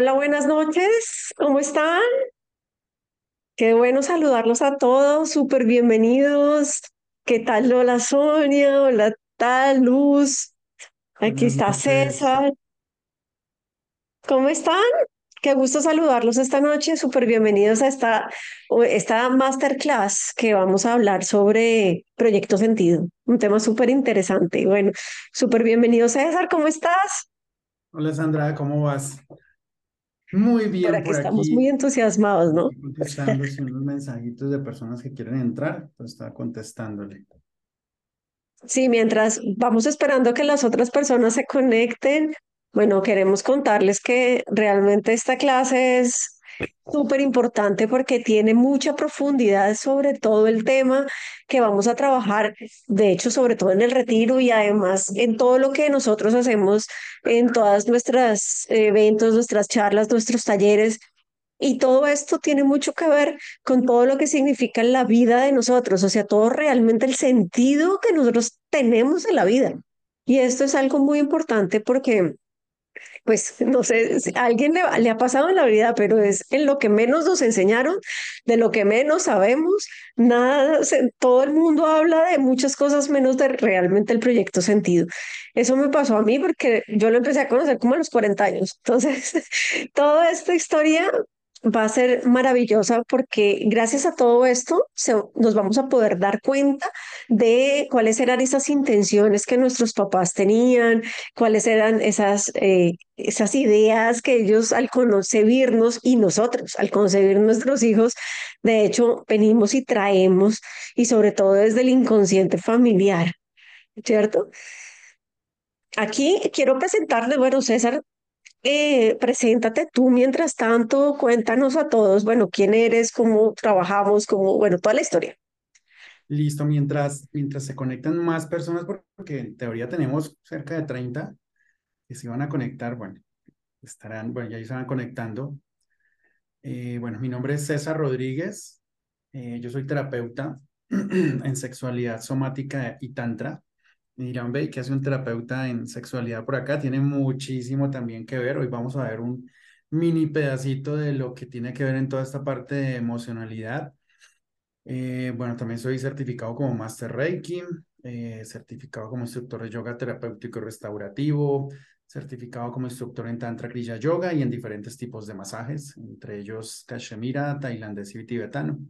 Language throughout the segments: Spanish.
Hola, buenas noches. ¿Cómo están? Qué bueno saludarlos a todos. Súper bienvenidos. ¿Qué tal Lola Sonia? Hola, tal Luz. Aquí está. César. ¿Cómo están? Qué gusto saludarlos esta noche. Súper bienvenidos a esta, esta masterclass que vamos a hablar sobre Proyecto Sentido. Un tema súper interesante. Bueno, súper bienvenido César. ¿Cómo estás? Hola Sandra, ¿cómo vas? Muy Por bien aquí por estamos muy aquí, entusiasmados, ¿no? aquí contestando unos mensajitos de personas que quieren entrar, pues estaba contestándole. Sí, mientras vamos esperando que las otras personas se conecten, bueno, queremos contarles que realmente esta clase es súper importante porque tiene mucha profundidad sobre todo el tema que vamos a trabajar, de hecho, sobre todo en el retiro y además en todo lo que nosotros hacemos en todas nuestras eventos, nuestras charlas, nuestros talleres. Y todo esto tiene mucho que ver con todo lo que significa la vida de nosotros, o sea, todo realmente el sentido que nosotros tenemos en la vida. Y esto es algo muy importante porque, pues, no sé, alguien le, ha pasado en la vida, pero es en lo que menos nos enseñaron, de lo que menos sabemos, nada, todo el mundo habla de muchas cosas menos de realmente el proyecto sentido. Eso me pasó a mí porque yo lo empecé a conocer como a los 40 años. Entonces, toda esta historia va a ser maravillosa porque gracias a todo esto se- nos vamos a poder dar cuenta de cuáles eran esas intenciones que nuestros papás tenían, cuáles eran esas, eh, esas ideas que ellos al concebirnos y nosotros al concebir nuestros hijos, de hecho, venimos y traemos, y sobre todo desde el inconsciente familiar, ¿cierto? Aquí quiero presentarles, bueno, César, eh, preséntate tú mientras tanto, cuéntanos a todos, bueno, quién eres, cómo trabajamos, cómo, bueno, toda la historia. Listo, mientras, mientras se conectan más personas, porque en teoría tenemos cerca de 30 que se van a conectar, bueno, estarán, bueno, ya se conectando. Eh, bueno, mi nombre es César Rodríguez, eh, yo soy terapeuta en sexualidad somática y tantra. Y dirán, ve, ¿qué hace un terapeuta en sexualidad por acá? Tiene muchísimo también que ver. Hoy vamos a ver un mini pedacito de lo que tiene que ver en toda esta parte de emocionalidad. Eh, bueno, también soy certificado como Master Reiki, eh, certificado como instructor de yoga terapéutico y restaurativo, certificado como instructor en Tantra Kriya Yoga y en diferentes tipos de masajes, entre ellos Cachemira, tailandés y tibetano.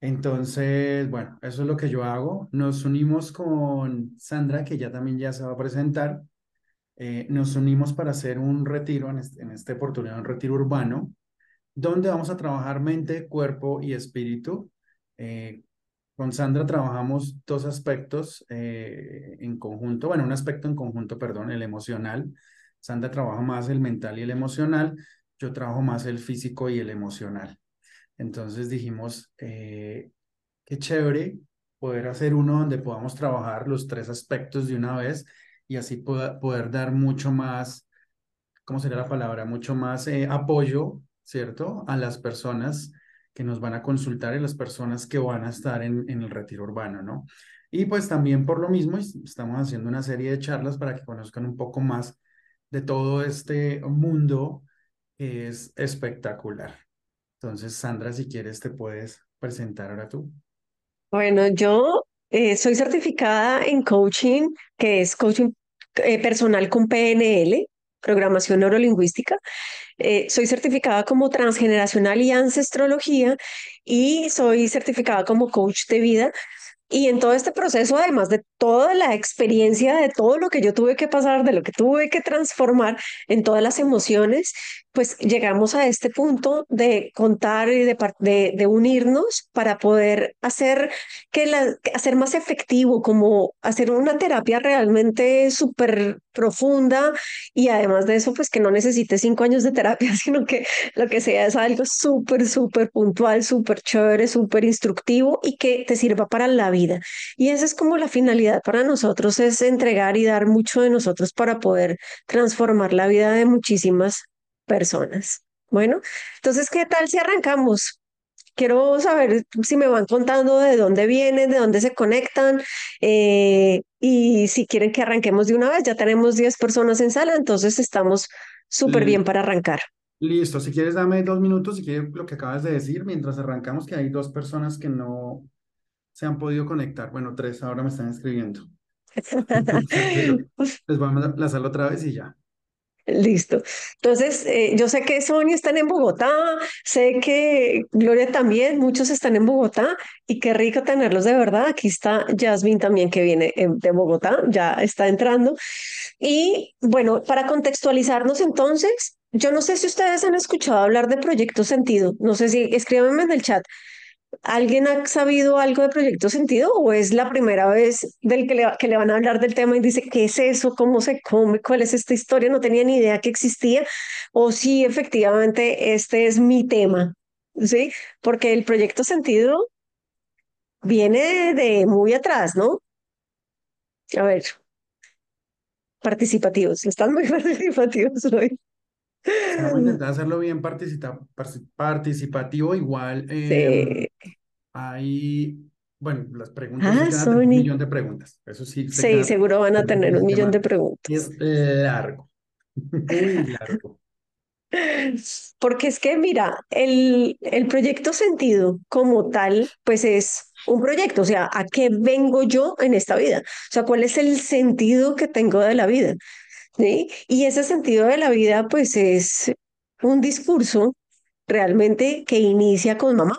Entonces, bueno, eso es lo que yo hago. Nos unimos con Sandra, que ya también ya se va a presentar. Eh, nos unimos para hacer un retiro, en, este, esta oportunidad, un retiro urbano, donde vamos a trabajar mente, cuerpo y espíritu. Eh, con Sandra trabajamos dos aspectos eh, en conjunto, bueno, un aspecto en conjunto, perdón, el emocional. Sandra trabaja más el mental y el emocional, yo trabajo más el físico y el emocional. Entonces dijimos, eh, qué chévere poder hacer uno donde podamos trabajar los tres aspectos de una vez y así poder, poder dar mucho más, ¿cómo sería la palabra? Mucho más eh, apoyo, ¿cierto? A las personas que nos van a consultar y las personas que van a estar en, en el retiro urbano, ¿no? Y pues también por lo mismo es- estamos haciendo una serie de charlas para que conozcan un poco más de todo este mundo que es espectacular. Entonces, Sandra, si quieres, te puedes presentar ahora tú. Bueno, yo eh, soy certificada en coaching, que es coaching eh, personal con PNL, programación neurolingüística. Eh, soy certificada como transgeneracional y ancestrología y soy certificada como coach de vida. Y en todo este proceso, además de toda la experiencia, de todo lo que yo tuve que pasar, de lo que tuve que transformar en todas las emociones, pues llegamos a este punto de contar y de, de, de unirnos para poder hacer que la, hacer más efectivo, como hacer una terapia realmente súper profunda y además de eso, pues que no necesite cinco años de terapia, sino que lo que sea es algo súper, súper puntual, súper chévere, súper instructivo y que te sirva para la vida. Y esa es como la finalidad para nosotros, es entregar y dar mucho de nosotros para poder transformar la vida de muchísimas personas. Bueno, entonces, ¿qué tal si arrancamos? Quiero saber si me van contando de dónde vienen, de dónde se conectan eh, y si quieren que arranquemos de una vez. Ya tenemos 10 personas en sala, entonces estamos súper bien para arrancar. Listo, si quieres dame dos minutos, si quieres lo que acabas de decir, mientras arrancamos, que hay dos personas que no se han podido conectar. Bueno, tres ahora me están escribiendo. Lo- les vamos a lanzar otra vez y ya. Listo. Entonces, eh, yo sé que Sonia están en Bogotá, sé que Gloria también, muchos están en Bogotá y qué rico tenerlos de verdad. Aquí está Jasmine también que viene eh, de Bogotá, ya está entrando. Y bueno, para contextualizarnos entonces, yo no sé si ustedes han escuchado hablar de Proyecto Sentido, no sé si escríbanme en el chat. ¿Alguien ha sabido algo de Proyecto Sentido o es la primera vez del que le, que le van a hablar del tema y dice, ¿qué es eso? ¿Cómo se come? ¿Cuál es esta historia? No tenía ni idea que existía. O sí, efectivamente, este es mi tema, ¿sí? Porque el Proyecto Sentido viene de muy atrás, ¿no? A ver, participativos, están muy participativos hoy. A intentar hacerlo bien parci- participativo. Igual em, Sí. hay, bueno, las preguntas, Ah, tener un millón de preguntas. Eso sí, Sí, seguro van a tener un millón de preguntas. es largo, muy largo. Porque es que, mira, el, el proyecto sentido como tal, pues es un proyecto, o sea, ¿a qué vengo yo en esta vida? O sea, ¿cuál es el sentido que tengo de la vida? Y ese sentido de la vida, pues es un discurso realmente que inicia con mamá.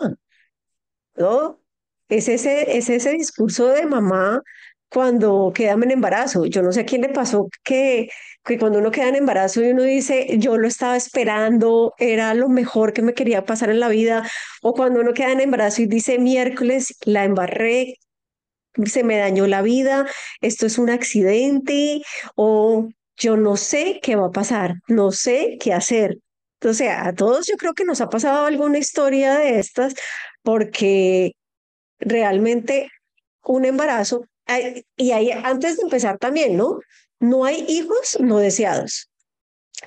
¿no? Es ese, es ese discurso de mamá cuando quedan en embarazo. Yo no sé a quién le pasó que, que cuando uno queda en embarazo y uno dice, yo lo estaba esperando, era lo mejor que me quería pasar en la vida, o cuando uno queda en embarazo y dice, miércoles, la embarré, se me dañó la vida, esto es un accidente, o yo no sé qué va a pasar, no sé qué hacer. Sea, a todos yo creo que nos ha pasado alguna historia de estas porque realmente un embarazo, hay- y ahí antes de empezar también, ¿no? No hay hijos no deseados,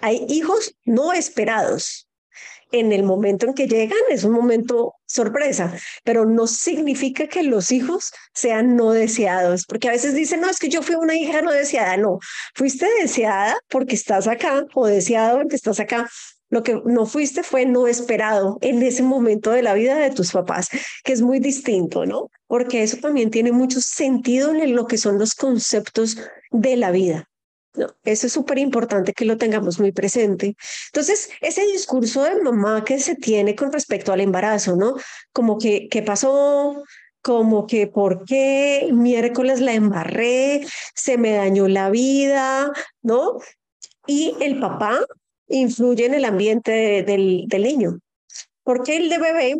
hay hijos no esperados. En el momento en que llegan es un momento sorpresa, pero no significa que los hijos sean no deseados, porque a veces dicen, no, es que yo fui una hija no deseada. No, fuiste deseada porque estás acá o deseado porque estás acá. Lo que no fuiste fue no esperado en ese momento de la vida de tus papás, que es muy distinto, ¿no? Porque eso también tiene mucho sentido en lo que son los conceptos de la vida. ¿No? Eso es súper importante que lo tengamos muy presente. Entonces, ese discurso de mamá que se tiene con respecto al embarazo, ¿no? Como que, ¿qué pasó? Como que, ¿por qué miércoles la embarré? Se me dañó la vida, ¿no? Y el papá influye en el ambiente de- del, del niño. Porque el de bebé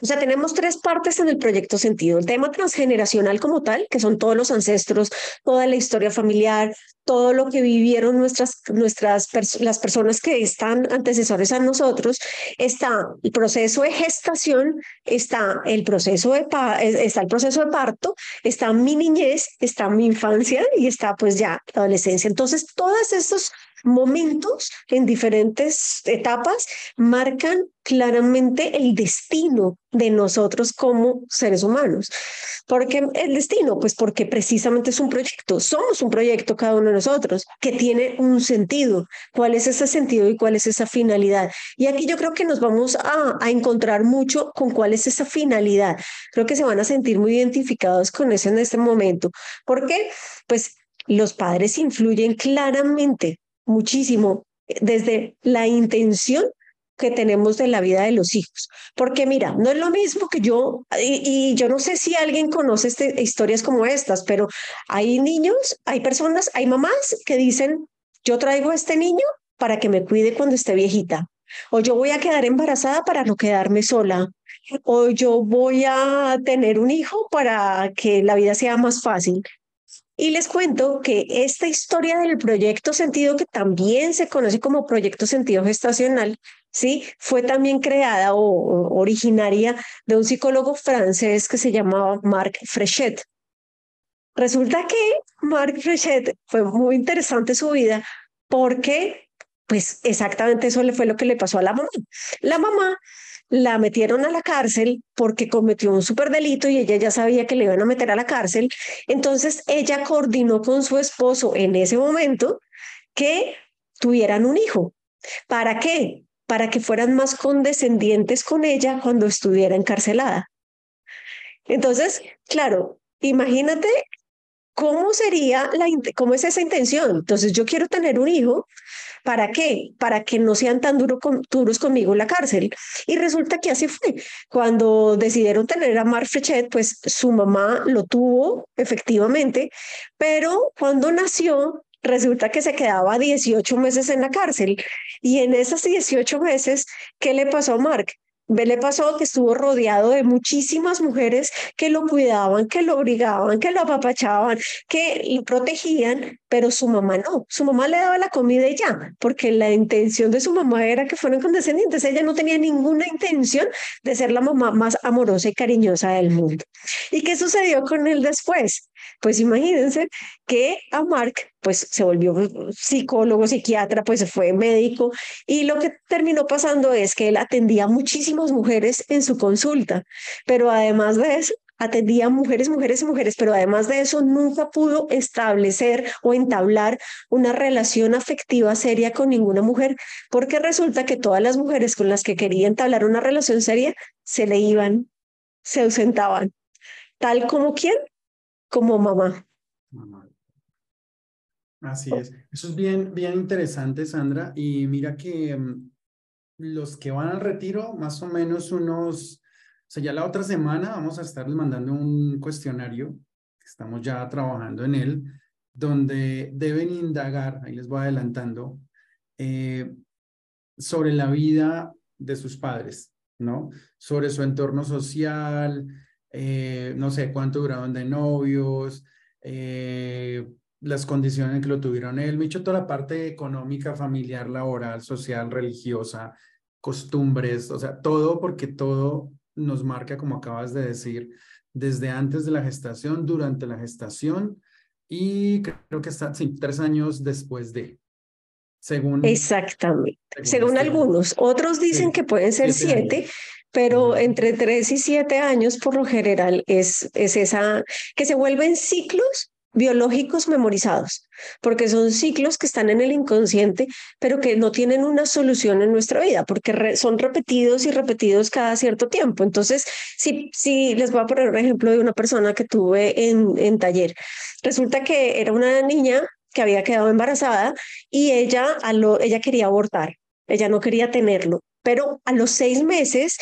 o sea, tenemos tres partes en el proyecto sentido. El tema transgeneracional como tal, que son todos los ancestros, toda la historia familiar, todo lo que vivieron nuestras, nuestras las personas que están antecesores a nosotros. Está el proceso de gestación, está el proceso de, está el proceso de parto, está mi niñez, está mi infancia y está pues ya la adolescencia. Entonces, todos estos momentos en diferentes etapas marcan claramente el destino de nosotros como seres humanos. ¿Por qué el destino? Pues porque precisamente es un proyecto, somos un proyecto cada uno de nosotros que tiene un sentido. ¿Cuál es ese sentido y cuál es esa finalidad? Y aquí yo creo que nos vamos a, a encontrar mucho con cuál es esa finalidad. Creo que se van a sentir muy identificados con eso en este momento. ¿Por qué? Pues los padres influyen claramente muchísimo desde la intención que tenemos de la vida de los hijos. Porque mira, no es lo mismo que yo, y, y yo no sé si alguien conoce este, historias como estas, pero hay niños, hay personas, hay mamás que dicen, yo traigo a este niño para que me cuide cuando esté viejita, o yo voy a quedar embarazada para no quedarme sola, o yo voy a tener un hijo para que la vida sea más fácil. Y les cuento que esta historia del proyecto sentido, que también se conoce como proyecto sentido gestacional, sí, fue también creada o, originaria de un psicólogo francés que se llamaba Marc Frechet. Resulta que Marc Frechet fue muy interesante su vida porque, pues, exactamente eso le fue lo que le pasó a la mamá. La mamá la metieron a la cárcel porque cometió un superdelito y ella ya sabía que le iban a meter a la cárcel. Entonces ella coordinó con su esposo en ese momento que tuvieran un hijo. ¿Para qué? para que fueran más condescendientes con ella cuando estuviera encarcelada. Entonces, claro, imagínate cómo sería la, cómo es esa intención. Entonces, yo quiero tener un hijo, ¿Para qué? Para que no sean tan duros conmigo en la cárcel. Y resulta que así fue. Cuando decidieron tener a Marc Frechet, pues su mamá lo tuvo efectivamente, pero cuando nació, resulta que se quedaba 18 meses en la cárcel. Y en esas 18 meses, ¿qué le pasó a Mark? Le pasó que estuvo rodeado de muchísimas mujeres que lo cuidaban, que lo obligaban, que lo apapachaban, que lo protegían, pero su mamá no. Su mamá le daba la comida y ya, porque la intención de su mamá era que fueran condescendientes. Ella no tenía ninguna intención de ser la mamá más amorosa y cariñosa del mundo. ¿Y qué sucedió con él después? Pues imagínense que a Mark pues se volvió psicólogo, psiquiatra, pues fue médico y lo que terminó pasando es que él atendía a muchísimas mujeres en su consulta, pero además de eso atendía mujeres, mujeres y mujeres, pero además de eso nunca pudo establecer o entablar una relación afectiva seria con ninguna mujer, porque resulta que todas las mujeres con las que quería entablar una relación seria se le iban, se ausentaban, tal como quién, como mamá. Así es. Eso es bien, bien interesante, Sandra. Y mira que mm, los que van al retiro, más o menos unos, o sea, ya la otra semana vamos a estarles mandando un cuestionario, estamos ya trabajando en él, donde deben indagar, ahí les voy adelantando, eh, sobre la vida de sus padres, ¿no? Sobre su entorno social, eh, no sé cuánto duraron de novios, eh, las condiciones en que lo tuvieron él, me hecho toda la parte económica, familiar, laboral, social, religiosa, costumbres, o sea, todo porque todo nos marca, como acabas de decir, desde antes de la gestación, durante la gestación y creo que está, sí, tres años después de, según. Exactamente, según, algunos. Otros dicen que pueden ser siete, pero entre tres y siete años por lo general es, es esa, que se vuelven ciclos biológicos memorizados, porque son ciclos que están en el inconsciente, pero que no tienen una solución en nuestra vida, porque son repetidos y repetidos cada cierto tiempo. Entonces, si, si les voy a poner un ejemplo de una persona que tuve en, en taller, resulta que era una niña que había quedado embarazada y ella, a lo, ella quería abortar, ella no quería tenerlo pero a los seis meses,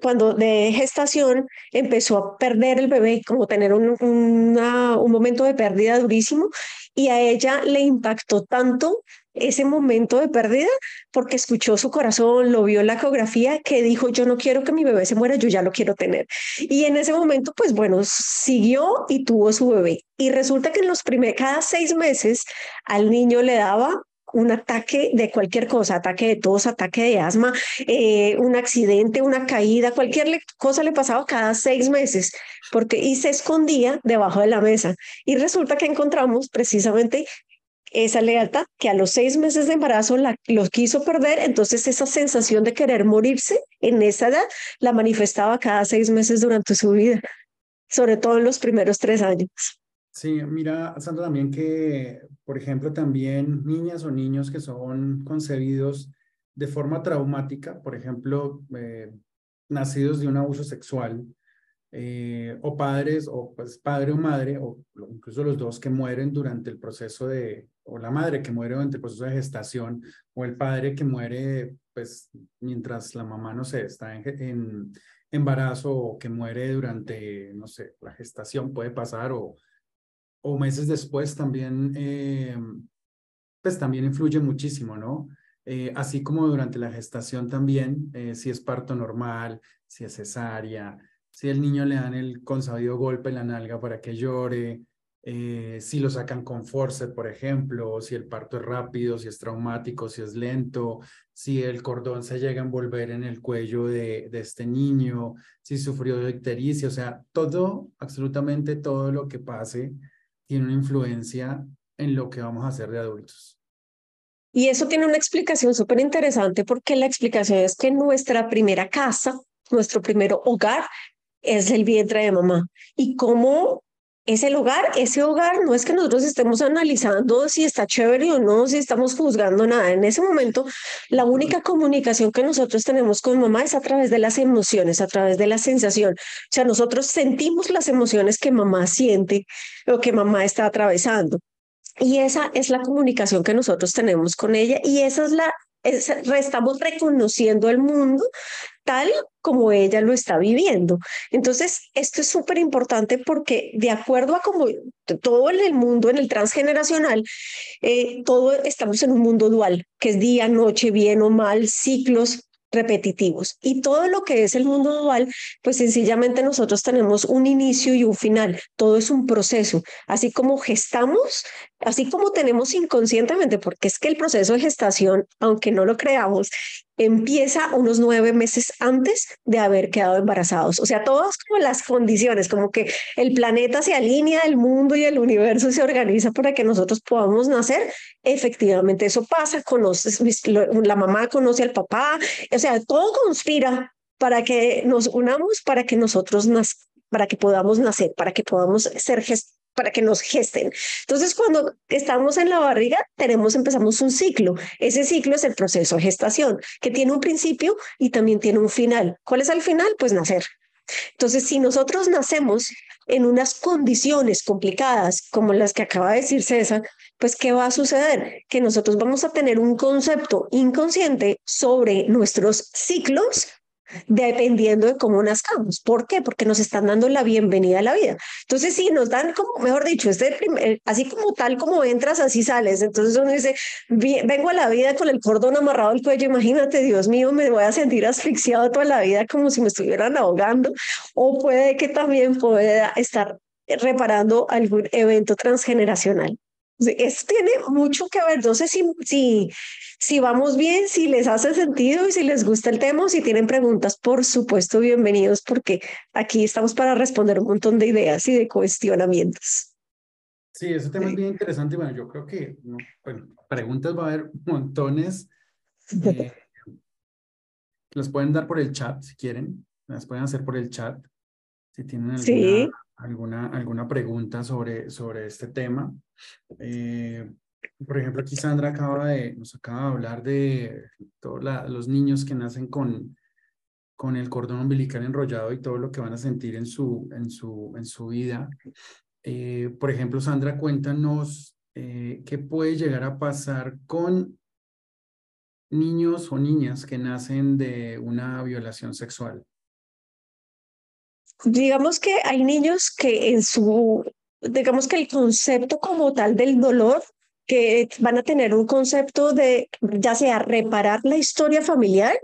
cuando de gestación, empezó a perder el bebé, como tener un, un momento de pérdida durísimo, y a ella le impactó tanto ese momento de pérdida porque escuchó su corazón, lo vio en la ecografía, que dijo, yo no quiero que mi bebé se muera, yo ya lo quiero tener. Y en ese momento, pues bueno, siguió y tuvo su bebé. Y resulta que en los primeros, cada seis meses al niño le daba un ataque de cualquier cosa, ataque de tos, ataque de asma, eh, un accidente, una caída, cualquier cosa le pasaba cada seis meses, porque y se escondía debajo de la mesa. Y resulta que encontramos precisamente esa lealtad que a los seis meses de embarazo la, los quiso perder, entonces esa sensación de querer morirse en esa edad la manifestaba cada seis meses durante su vida, sobre todo en los primeros tres años. Sí, mira, Sandra, también que, por ejemplo, también niñas o niños que son concebidos de forma traumática, por ejemplo, eh, nacidos de un abuso sexual, eh, o padres, o pues padre o madre, o incluso los dos que mueren durante el proceso de, o la madre que muere durante el proceso de gestación, o el padre que muere, pues, mientras la mamá, no sé, está en, en embarazo o que muere durante, no sé, la gestación puede pasar, o o meses después también, eh, pues también influye muchísimo, ¿no? Eh, así como durante la gestación también, eh, si es parto normal, si es cesárea, si el niño le dan el consabido golpe en la nalga para que llore, si lo sacan con force, por ejemplo, si el parto es rápido, si es traumático, si es lento, si el cordón se llega a envolver en el cuello de, de este niño, si sufrió de ictericia, o sea, todo, absolutamente todo lo que pase tiene una influencia en lo que vamos a hacer de adultos. Y eso tiene una explicación súper interesante porque la explicación es que nuestra primera casa, nuestro primer hogar es el vientre de mamá. Y cómo es el hogar, ese hogar no es que nosotros estemos analizando si está chévere o no, si estamos juzgando nada. En ese momento, la única comunicación que nosotros tenemos con mamá es a través de las emociones, a través de la sensación. O sea, nosotros sentimos las emociones que mamá siente o que mamá está atravesando. Y esa es la comunicación que nosotros tenemos con ella y esa es la estamos reconociendo el mundo tal como ella lo está viviendo. Entonces, esto es súper importante porque de acuerdo a como todo en el mundo, en el transgeneracional, eh, todo estamos en un mundo dual, que es día, noche, bien o mal, ciclos repetitivos. Y todo lo que es el mundo dual, pues sencillamente nosotros tenemos un inicio y un final. Todo es un proceso. Así como gestamos, así como tenemos inconscientemente, porque es que el proceso de gestación, aunque no lo creamos, empieza unos nueve meses antes de haber quedado embarazados. O sea, todas como las condiciones, como que el planeta se alinea, el mundo y el universo se organiza para que nosotros podamos nacer. Efectivamente, eso pasa, conoces, la mamá conoce al papá, o sea, todo conspira para que nos unamos, para que nosotros para que podamos nacer, para que podamos ser gestados para que nos gesten. Entonces, cuando estamos en la barriga, tenemos, empezamos un ciclo. Ese ciclo es el proceso de gestación, que tiene un principio y también tiene un final. ¿Cuál es el final? Pues nacer. Entonces, si nosotros nacemos en unas condiciones complicadas como las que acaba de decir César, pues ¿qué va a suceder? Que nosotros vamos a tener un concepto inconsciente sobre nuestros ciclos dependiendo de cómo nazcamos. ¿Por qué? Porque nos están dando la bienvenida a la vida. Entonces, sí, nos dan como, mejor dicho, este así como tal como entras, así sales. Entonces uno dice, vengo a la vida con el cordón amarrado al cuello, imagínate, Dios mío, me voy a sentir asfixiado toda la vida como si me estuvieran ahogando. O puede que también pueda estar reparando algún evento transgeneracional. Eso tiene mucho que ver. No sé si, si, si vamos bien, si les hace sentido y si les gusta el tema, si tienen preguntas, por supuesto, bienvenidos, porque aquí estamos para responder un montón de ideas y de cuestionamientos. Sí, ese tema es bien interesante. Bueno, yo creo que preguntas va a haber montones. Eh, las pueden dar por el chat si quieren. Las pueden hacer por el chat. Si tienen alguna, sí. Alguna, alguna pregunta sobre, sobre este tema. Eh, por ejemplo, aquí Sandra acaba de, nos acaba de hablar de todos los niños que nacen con, con el cordón umbilical enrollado y todo lo que van a sentir en su, en su, en su vida. Eh, por ejemplo, Sandra, cuéntanos eh, qué puede llegar a pasar con niños o niñas que nacen de una violación sexual. Digamos que hay niños que en su, digamos que el concepto como tal del dolor que van a tener un concepto de ya sea reparar la historia familiar.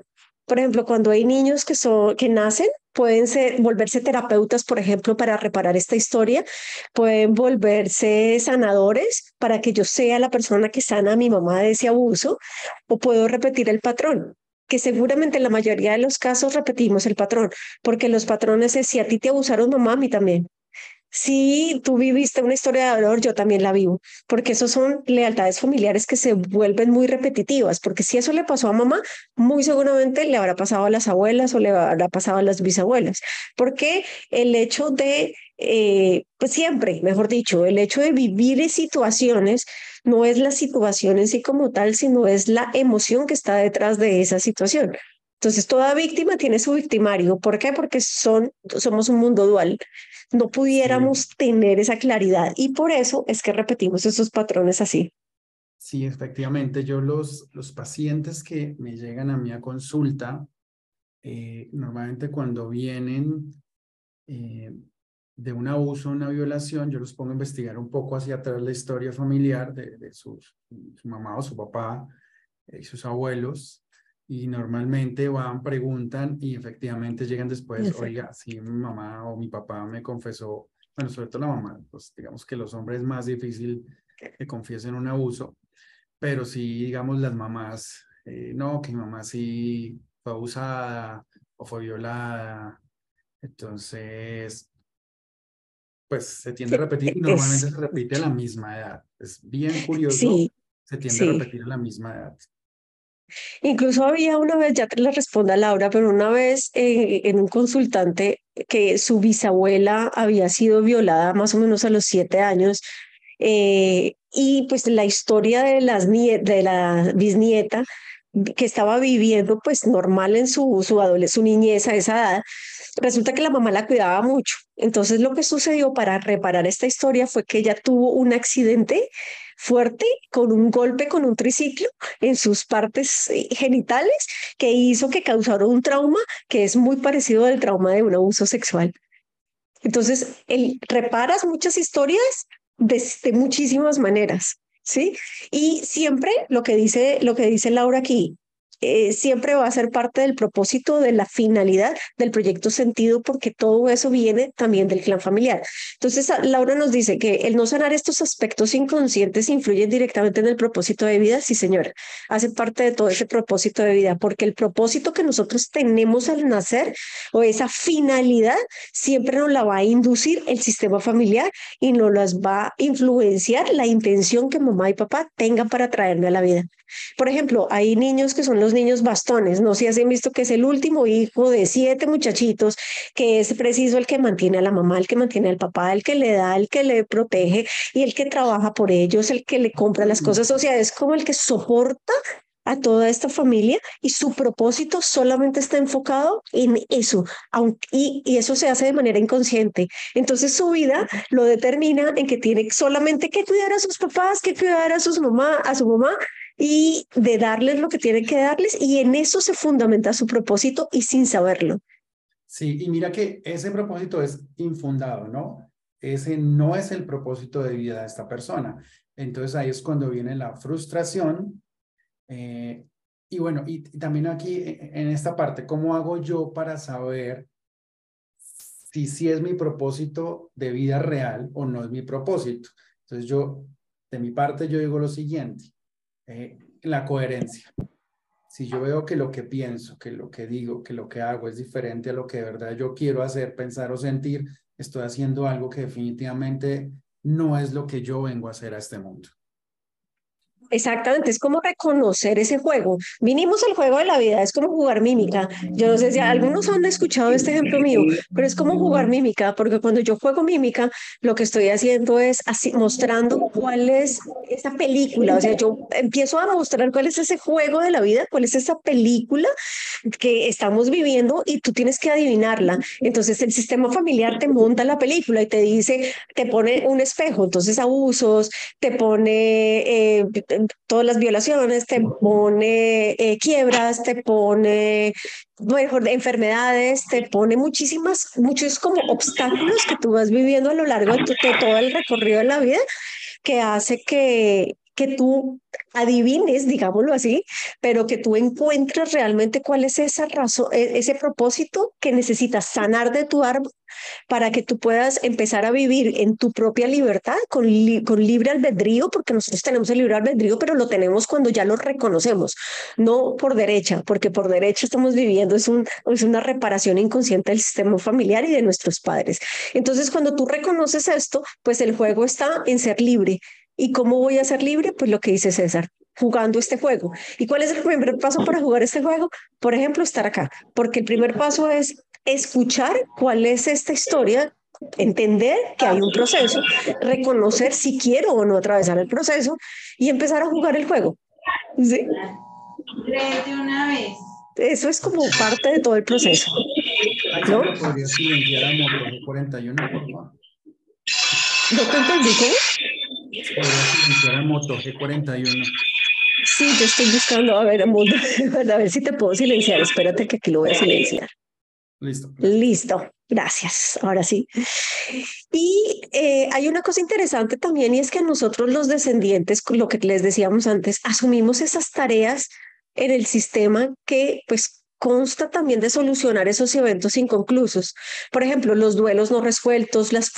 Por ejemplo, cuando hay niños que, son, que nacen, pueden ser, volverse terapeutas, por ejemplo, para reparar esta historia, pueden volverse sanadores para que yo sea la persona que sana a mi mamá de ese abuso, o puedo repetir el patrón que seguramente en la mayoría de los casos repetimos el patrón, porque los patrones es si a ti te abusaron mamá, a mí también. Si tú viviste una historia de dolor, yo también la vivo, porque eso son lealtades familiares que se vuelven muy repetitivas, porque si eso le pasó a mamá, muy seguramente le habrá pasado a las abuelas o le habrá pasado a las bisabuelas, porque el hecho de, eh, pues siempre, mejor dicho, el hecho de vivir en situaciones no es la situación en sí como tal, sino es la emoción que está detrás de esa situación. Entonces, toda víctima tiene su victimario. ¿Por qué? Porque son, somos un mundo dual. No pudiéramos tener esa claridad y por eso es que repetimos esos patrones así. Sí, efectivamente. Yo los, los pacientes que me llegan a mi consulta, eh, normalmente cuando vienen eh, de un abuso, una violación, yo los pongo a investigar un poco hacia atrás la historia familiar de, de su mamá o su papá y sus abuelos y normalmente van, preguntan y efectivamente llegan después, oiga, si mi mamá o mi papá me confesó, bueno, sobre todo la mamá, pues digamos que los hombres es más difícil que confiesen un abuso, pero sí, digamos, las mamás, eh, no, que mi mamá sí fue abusada o fue violada, entonces, pues se tiende a repetir y normalmente se repite a la misma edad. Es bien curioso, se tiende a repetir a la misma edad. Incluso había una vez, ya te la responda Laura, pero una vez eh, en un consultante que su bisabuela había sido violada más o menos a los siete años eh, y pues la historia de, las de la bisnieta que estaba viviendo pues normal en su, su, su niñez a esa edad, resulta que la mamá la cuidaba mucho. Entonces lo que sucedió para reparar esta historia fue que ella tuvo un accidente fuerte con un golpe con un triciclo en sus partes eh, genitales que hizo que causara un trauma que es muy parecido al trauma de un abuso sexual. Entonces, el, reparas muchas historias de, de muchísimas maneras, ¿sí? Y siempre lo que dice, lo que dice Laura aquí, eh, siempre va a ser parte del propósito, de la finalidad del proyecto sentido, porque todo eso viene también del clan familiar. Entonces, Laura nos dice que el no sanar estos aspectos inconscientes influyen directamente en el propósito de vida. Sí, señora, hace parte de todo ese propósito de vida, porque el propósito que nosotros tenemos al nacer o esa finalidad siempre nos la va a inducir el sistema familiar y nos las va a influenciar la intención que mamá y papá tengan para traerme a la vida. Por ejemplo, hay niños que son los niños bastones, no sé si han visto que es el último hijo de siete muchachitos, que es preciso el que mantiene a la mamá, el que mantiene al papá, el que le da, el que le protege y el que trabaja por ellos, el que le compra las cosas, o sea, es como el que soporta a toda esta familia y su propósito solamente está enfocado en eso, aunque, y, y, eso se hace de manera inconsciente. Entonces su vida lo determina en que tiene solamente que cuidar a sus papás, que cuidar a sus mamá, a su mamá y de darles lo que tienen que darles y en eso se fundamenta su propósito y sin saberlo. Sí, y mira que ese propósito es infundado, ¿no? Ese no es el propósito de vida de esta persona. Entonces ahí es cuando viene la frustración. Eh, y bueno, y, también aquí e, en esta parte, ¿cómo hago yo para saber si sí es mi propósito de vida real o no es mi propósito? Entonces yo, de mi parte, yo digo lo siguiente eh, la coherencia. Si yo veo que lo que pienso, que lo que digo, que lo que hago es diferente a lo que de verdad yo quiero hacer, pensar o sentir, estoy haciendo algo que definitivamente no es lo que yo vengo a hacer a este mundo. Exactamente, es como reconocer ese juego. Vinimos al juego de la vida, es como jugar mímica. Yo no sé si algunos han escuchado este ejemplo mío, pero es como jugar mímica, porque cuando yo juego mímica, lo que estoy haciendo es así, mostrando cuál es esa película. O sea, yo empiezo a mostrar cuál es ese juego de la vida, cuál es esa película que estamos viviendo y tú tienes que adivinarla. Entonces el sistema familiar te monta la película y te dice, te pone un espejo, entonces abusos, te pone... Eh, todas las violaciones, te pone eh, quiebras, te pone mejor enfermedades, te pone muchísimas, muchos como obstáculos que tú vas viviendo a lo largo de, todo el recorrido de la vida que hace que, que tú adivines, digámoslo así, pero que tú encuentres realmente cuál es esa razón, e, ese propósito que necesitas sanar de tu árbol para que tú puedas empezar a vivir en tu propia libertad, con, con libre albedrío, porque nosotros tenemos el libre albedrío, pero lo tenemos cuando ya lo reconocemos, no por derecha, porque por derecha estamos viviendo, es, un, es una reparación inconsciente del sistema familiar y de nuestros padres. Entonces, cuando tú reconoces esto, pues el juego está en ser libre, ¿Y cómo voy a ser libre? Pues lo que dice César, jugando este juego. ¿Y cuál es el primer paso para jugar este juego? Por ejemplo, estar acá, porque el primer paso es escuchar cuál es esta historia, entender que hay un proceso, reconocer si quiero o no atravesar el proceso y empezar a jugar el juego. ¿Sí? De una vez. Eso es como parte de todo el proceso. ¿No? ¿Podría silenciar a Moto 41, por favor? ¿No te entendí cómo? Silenciar a Moto G41. Sí, yo estoy buscando, a ver, a ver si te puedo silenciar. Espérate que aquí lo voy a silenciar. Listo. Listo, gracias. Ahora sí. Y eh, hay una cosa interesante también y es que nosotros los descendientes, lo que les decíamos antes, asumimos esas tareas en el sistema que pues consta también de solucionar esos eventos inconclusos. Por ejemplo, los duelos no resueltos, las,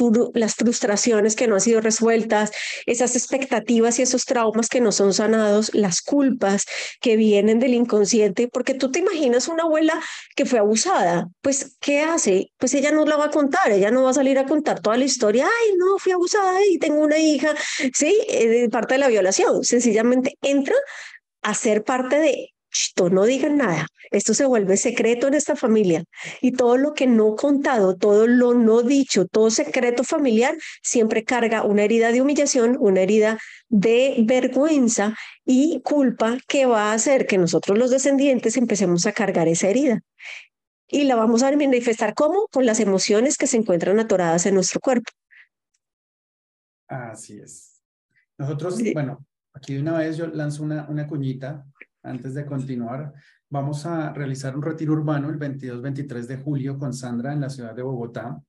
frustraciones que no han sido resueltas, esas expectativas y esos traumas que no son sanados, las culpas que vienen del inconsciente, porque tú te imaginas una abuela que fue abusada, pues ¿qué hace? Pues ella no la va a contar, ella no va a salir a contar toda la historia, ay, no, fui abusada y tengo una hija, sí, eh, parte de la violación, sencillamente entra a ser parte de no digan nada. Esto se vuelve secreto en esta familia. Y todo lo que no contado, todo lo no dicho, todo secreto familiar, siempre carga una herida de humillación, una herida de vergüenza y culpa que va a hacer que nosotros los descendientes empecemos a cargar esa herida. Y la vamos a manifestar ¿cómo? Con las emociones que se encuentran atoradas en nuestro cuerpo. Así es. Nosotros, bueno, aquí de una vez yo lanzo una, una cuñita antes de continuar. Vamos a realizar un retiro urbano el 22-23 de julio con Sandra en la ciudad de Bogotá.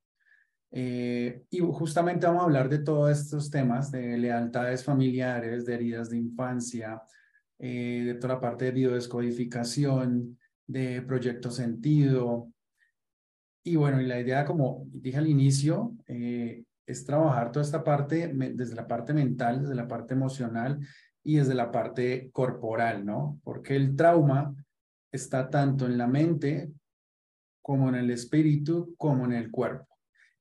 Eh, y justamente vamos a hablar de todos estos temas, de lealtades familiares, de heridas de infancia, eh, de toda la parte de biodescodificación, de proyecto sentido. Y bueno, y la idea, como dije al inicio, eh, es trabajar toda esta parte desde la parte mental, desde la parte emocional y desde la parte corporal, ¿no? Porque el trauma está tanto en la mente como en el espíritu, como en el cuerpo.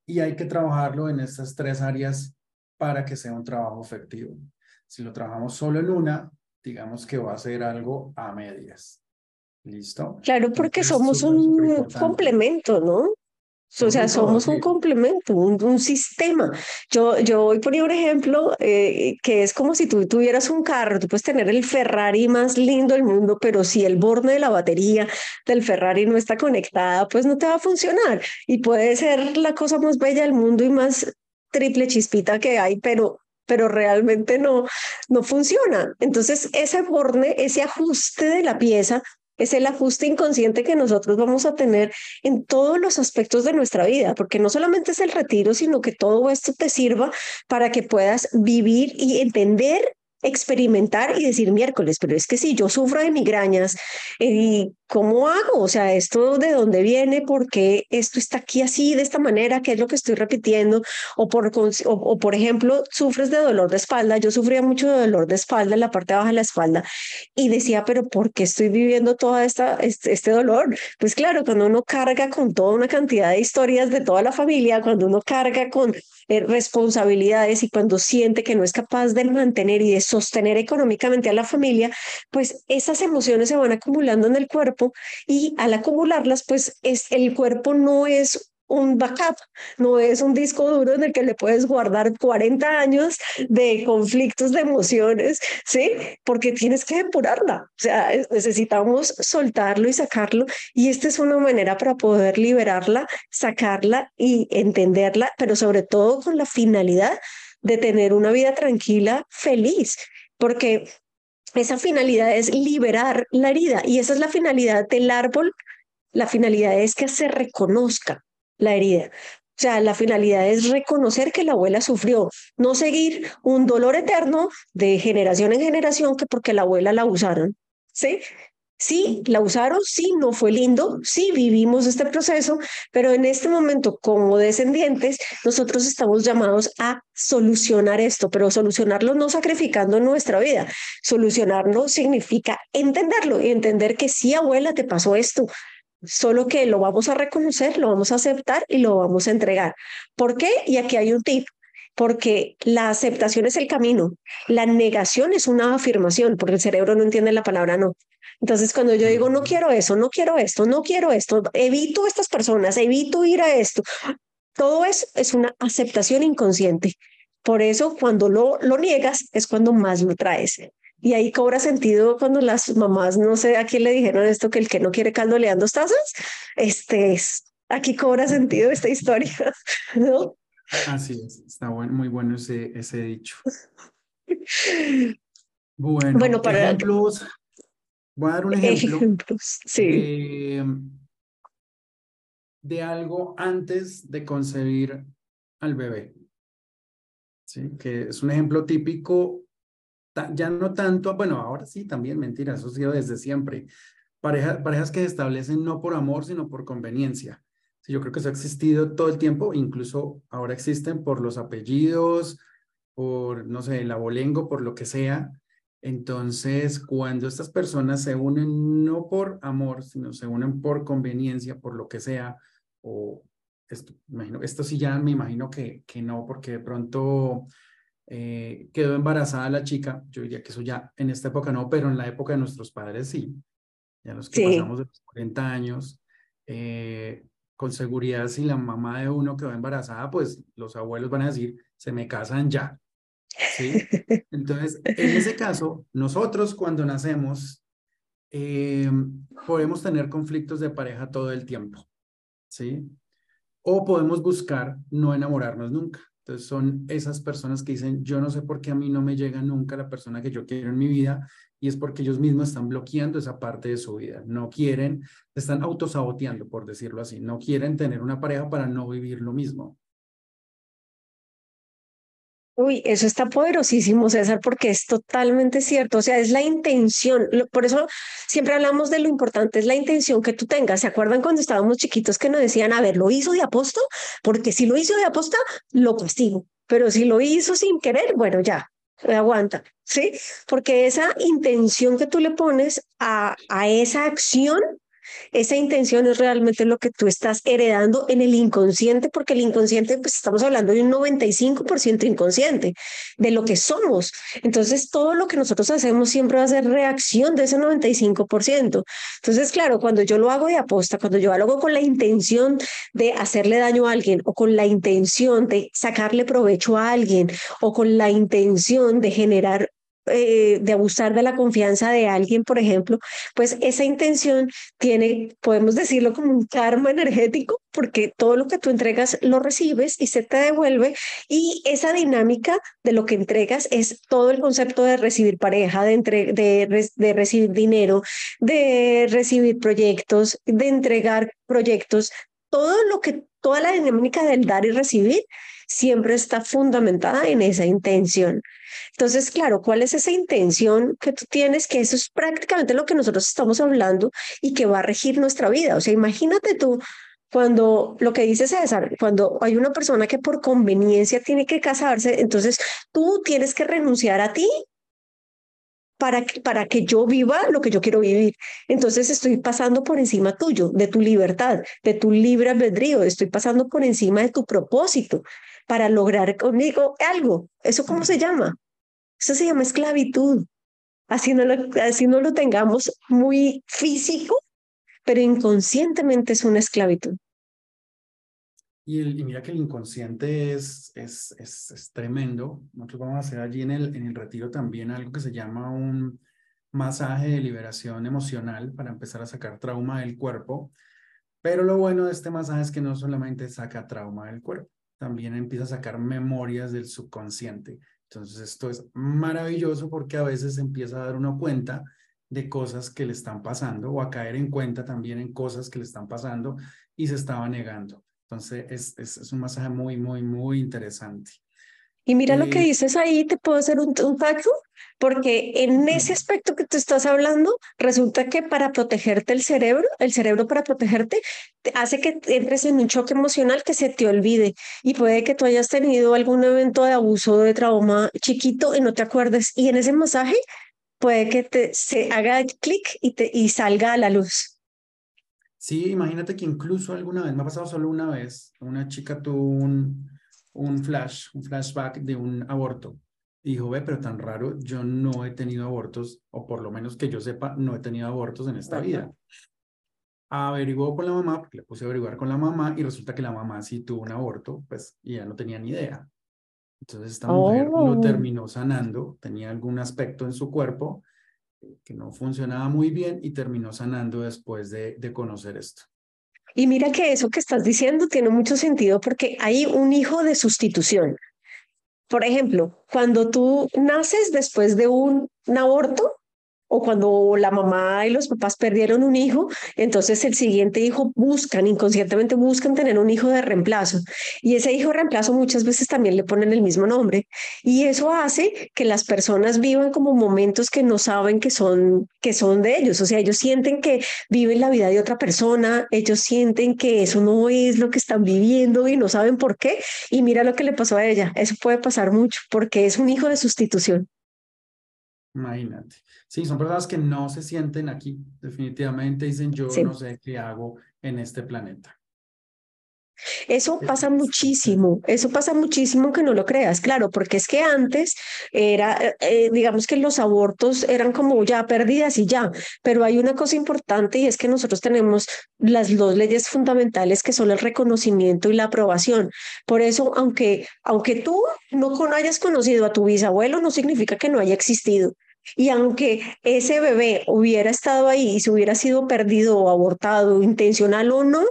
Y hay que trabajarlo en estas tres áreas para que sea un trabajo efectivo. Si lo trabajamos solo en una, digamos que va a ser algo a medias. ¿Listo? Claro, porque somos un complemento, ¿no? O sea, somos un complemento, un, sistema. Yo, yo voy a poner un ejemplo eh, que es como si tú tuvieras un carro, tú puedes tener el Ferrari más lindo del mundo, pero si el borde de la batería del Ferrari no está conectada, pues no te va a funcionar. Y puede ser la cosa más bella del mundo y más triple chispita que hay, pero pero realmente no, no funciona. Entonces, ese borde, ese ajuste de la pieza es el ajuste inconsciente que nosotros vamos a tener en todos los aspectos de nuestra vida, porque no solamente es el retiro, sino que todo esto te sirva para que puedas vivir y entender experimentar y decir miércoles, pero es que si yo sufro de migrañas, ¿y cómo hago? O sea, ¿esto de dónde viene? ¿Por qué esto está aquí así, de esta manera? ¿Qué es lo que estoy repitiendo? O por, o, por ejemplo, sufres de dolor de espalda. Yo sufría mucho de dolor de espalda en la parte baja de la espalda y decía, pero ¿por qué estoy viviendo toda esta, este, este dolor? Pues claro, cuando uno carga con toda una cantidad de historias de toda la familia, cuando uno carga con eh, responsabilidades y cuando siente que no es capaz de mantener y de sostener económicamente a la familia, pues esas emociones se van acumulando en el cuerpo y al acumularlas, pues es, el cuerpo no es un backup, no es un disco duro en el que le puedes guardar 40 años de conflictos de emociones, ¿sí? Porque tienes que depurarla, o sea, necesitamos soltarlo y sacarlo y esta es una manera para poder liberarla, sacarla y entenderla, pero sobre todo con la finalidad de tener una vida tranquila, feliz, porque esa finalidad es liberar la herida y esa es la finalidad del árbol. La finalidad es que se reconozca, la herida. O sea, la finalidad es reconocer que la abuela sufrió, no seguir un dolor eterno de generación en generación que porque la abuela la usaron. ¿Sí? Sí, la usaron, sí, no fue lindo, sí, vivimos este proceso, pero en este momento como descendientes, nosotros estamos llamados a solucionar esto, pero solucionarlo no sacrificando nuestra vida. Solucionarlo significa entenderlo y entender que sí, abuela, te pasó esto, solo que lo vamos a reconocer, lo vamos a aceptar y lo vamos a entregar. ¿Por qué? Y aquí hay un tip. Porque la aceptación es el camino, la negación es una afirmación, porque el cerebro no entiende la palabra no. Entonces, cuando yo digo, no quiero eso, no quiero esto, no quiero esto, evito estas personas, evito ir a esto, todo eso es una aceptación inconsciente. Por eso, cuando lo, lo niegas, es cuando más lo traes. Y ahí cobra sentido cuando las mamás, no sé a quién le dijeron esto, que el que no quiere caldo le dan dos tazas. Este es, aquí cobra sentido esta historia, ¿no? Así es, está muy bueno ese, ese dicho. Bueno, bueno para ejemplos. Voy a dar un ejemplo ejemplos, sí. de, de algo antes de concebir al bebé. ¿Sí? Que es un ejemplo típico ya no tanto, bueno, ahora sí también, mentira, eso ha sido desde siempre. Pareja, parejas que se establecen no por amor, sino por conveniencia. Sí, yo creo que eso ha existido todo el tiempo, incluso ahora existen por los apellidos, por, no sé, el abolengo, por lo que sea. Entonces, cuando estas personas se unen no por amor, sino se unen por conveniencia, por lo que sea, o esto, imagino, esto sí ya me imagino que, que no, porque de pronto eh, quedó embarazada la chica, yo diría que eso ya en esta época no, pero en la época de nuestros padres sí. ya los que pasamos de los 40 años, eh, con seguridad si la mamá de uno quedó embarazada, pues los abuelos van a decir, se me casan ya. ¿Sí? Entonces, en ese caso, nosotros cuando nacemos eh, podemos tener conflictos de pareja todo el tiempo. ¿Sí? O podemos buscar no enamorarnos nunca. Entonces son esas personas que dicen, yo no sé por qué a mí no me llega nunca la persona que yo quiero en mi vida y es porque ellos mismos están bloqueando esa parte de su vida. No quieren, están autosaboteando, por decirlo así. No quieren tener una pareja para no vivir lo mismo. Uy, eso está poderosísimo, César, porque es totalmente cierto. O sea, es la intención. Por eso siempre hablamos de lo importante, es la intención que tú tengas. ¿Se acuerdan cuando estábamos chiquitos que nos decían, a ver, ¿lo hizo de aposto? Porque si lo hizo de aposta, lo castigo. Pero si lo hizo sin querer, bueno, ya, aguanta, ¿sí? Porque esa intención que tú le pones a, a esa acción esa intención es realmente lo que tú estás heredando en el inconsciente, porque el inconsciente, pues estamos hablando de un 95% inconsciente, de lo que somos. Entonces, todo lo que nosotros hacemos siempre va a ser reacción de ese 95%. Entonces, claro, cuando yo lo hago de aposta, cuando yo lo hago con la intención de hacerle daño a alguien o con la intención de sacarle provecho a alguien o con la intención de generar eh, de abusar de la confianza de alguien, por ejemplo, pues esa intención tiene, podemos decirlo como un karma energético, porque todo lo que tú entregas lo recibes y se te devuelve y esa dinámica de lo que entregas es todo el concepto de recibir pareja, de, de recibir dinero, de recibir proyectos, de entregar proyectos, todo lo que, toda la dinámica del dar y recibir siempre está fundamentada en esa intención. Entonces, claro, ¿cuál es esa intención que tú tienes? Que eso es prácticamente lo que nosotros estamos hablando y que va a regir nuestra vida. O sea, imagínate tú cuando lo que dice César, cuando hay una persona que por conveniencia tiene que casarse, entonces tú tienes que renunciar a ti para que, para que yo viva lo que yo quiero vivir. Entonces estoy pasando por encima tuyo, de tu libertad, de tu libre albedrío, estoy pasando por encima de tu propósito para lograr conmigo algo. ¿Eso cómo se llama? Eso se llama esclavitud. Así no lo, así no lo tengamos muy físico, pero inconscientemente es una esclavitud. Y, el, y mira que el inconsciente es, es, es, es, tremendo. Nosotros vamos a hacer allí en el, en el retiro también algo que se llama un masaje de liberación emocional para empezar a sacar trauma del cuerpo. Pero lo bueno de este masaje es que no solamente saca trauma del cuerpo, también empieza a sacar memorias del subconsciente. Entonces esto es maravilloso porque a veces empieza a dar uno cuenta de cosas que le están pasando o a caer en cuenta también en cosas que le están pasando y se estaba negando. Entonces es, es, es un masaje muy, muy, muy interesante. Y mira lo que dices ahí, te puedo hacer un, un porque en ese aspecto que tú estás hablando, resulta que para protegerte el cerebro, el cerebro para protegerte, te hace que entres en un choque emocional que se te olvide. Y puede que tú hayas tenido algún evento de abuso de trauma chiquito y no te acuerdes. Y en ese masaje puede que te, se haga clic y, te, y salga a la luz. Sí, imagínate que incluso alguna vez, me ha pasado solo una vez, una chica tuvo un, un flash, un flashback de un aborto. Y dijo, ve, pero tan raro, yo no he tenido abortos, o por lo menos que yo sepa, no he tenido abortos en esta vida. Averiguó con la mamá, porque le puse a averiguar con la mamá, y resulta que la mamá sí tuvo un aborto, pues, y ya no tenía ni idea. Entonces esta mujer lo oh. terminó sanando, tenía algún aspecto en su cuerpo que no funcionaba muy bien y terminó sanando después de, de conocer esto. Y mira que eso que estás diciendo tiene mucho sentido porque hay un hijo de sustitución. Por ejemplo, cuando tú naces después de un, un aborto, o cuando la mamá y los papás perdieron un hijo, entonces el siguiente hijo buscan, inconscientemente buscan tener un hijo de reemplazo. Y ese hijo de reemplazo muchas veces también le ponen el mismo nombre. Y eso hace que las personas vivan como momentos que no saben que son, que son de ellos. O sea, ellos sienten que viven la vida de otra persona, ellos sienten que eso no es lo que están viviendo y no saben por qué. Y mira lo que le pasó a ella. Eso puede pasar mucho porque es un hijo de sustitución. Imagínate. Sí, son personas que no se sienten aquí, definitivamente dicen yo no sé qué hago en este planeta. Eso pasa muchísimo, eso pasa muchísimo que no lo creas, claro, porque es que antes era, eh, eh, digamos que los abortos eran como ya perdidas y ya, pero hay una cosa importante y es que nosotros tenemos las dos leyes fundamentales que son el reconocimiento y la aprobación. Por eso, aunque, aunque tú no hayas conocido a tu bisabuelo, no significa que no haya existido. Y aunque ese bebé hubiera estado ahí y se hubiera sido perdido o abortado, intencional o no,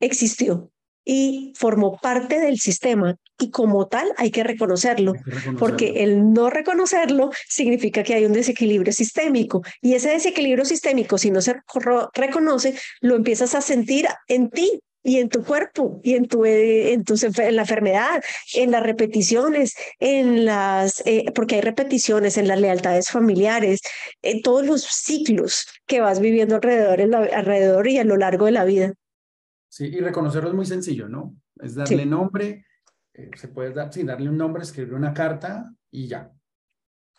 existió y formó parte del sistema y como tal hay que reconocerlo, porque el no reconocerlo significa que hay un desequilibrio sistémico y ese desequilibrio sistémico, si no se reconoce, lo empiezas a sentir en ti y en tu cuerpo y en tu, eh, en, tu, en la enfermedad, en las repeticiones, en las, eh, porque hay repeticiones en las lealtades familiares, en todos los ciclos que vas viviendo alrededor, alrededor y a lo largo de la vida. Sí, y reconocerlo es muy sencillo, ¿no? Es darle nombre, eh, se puede dar, sí, darle un nombre, escribir una carta y ya.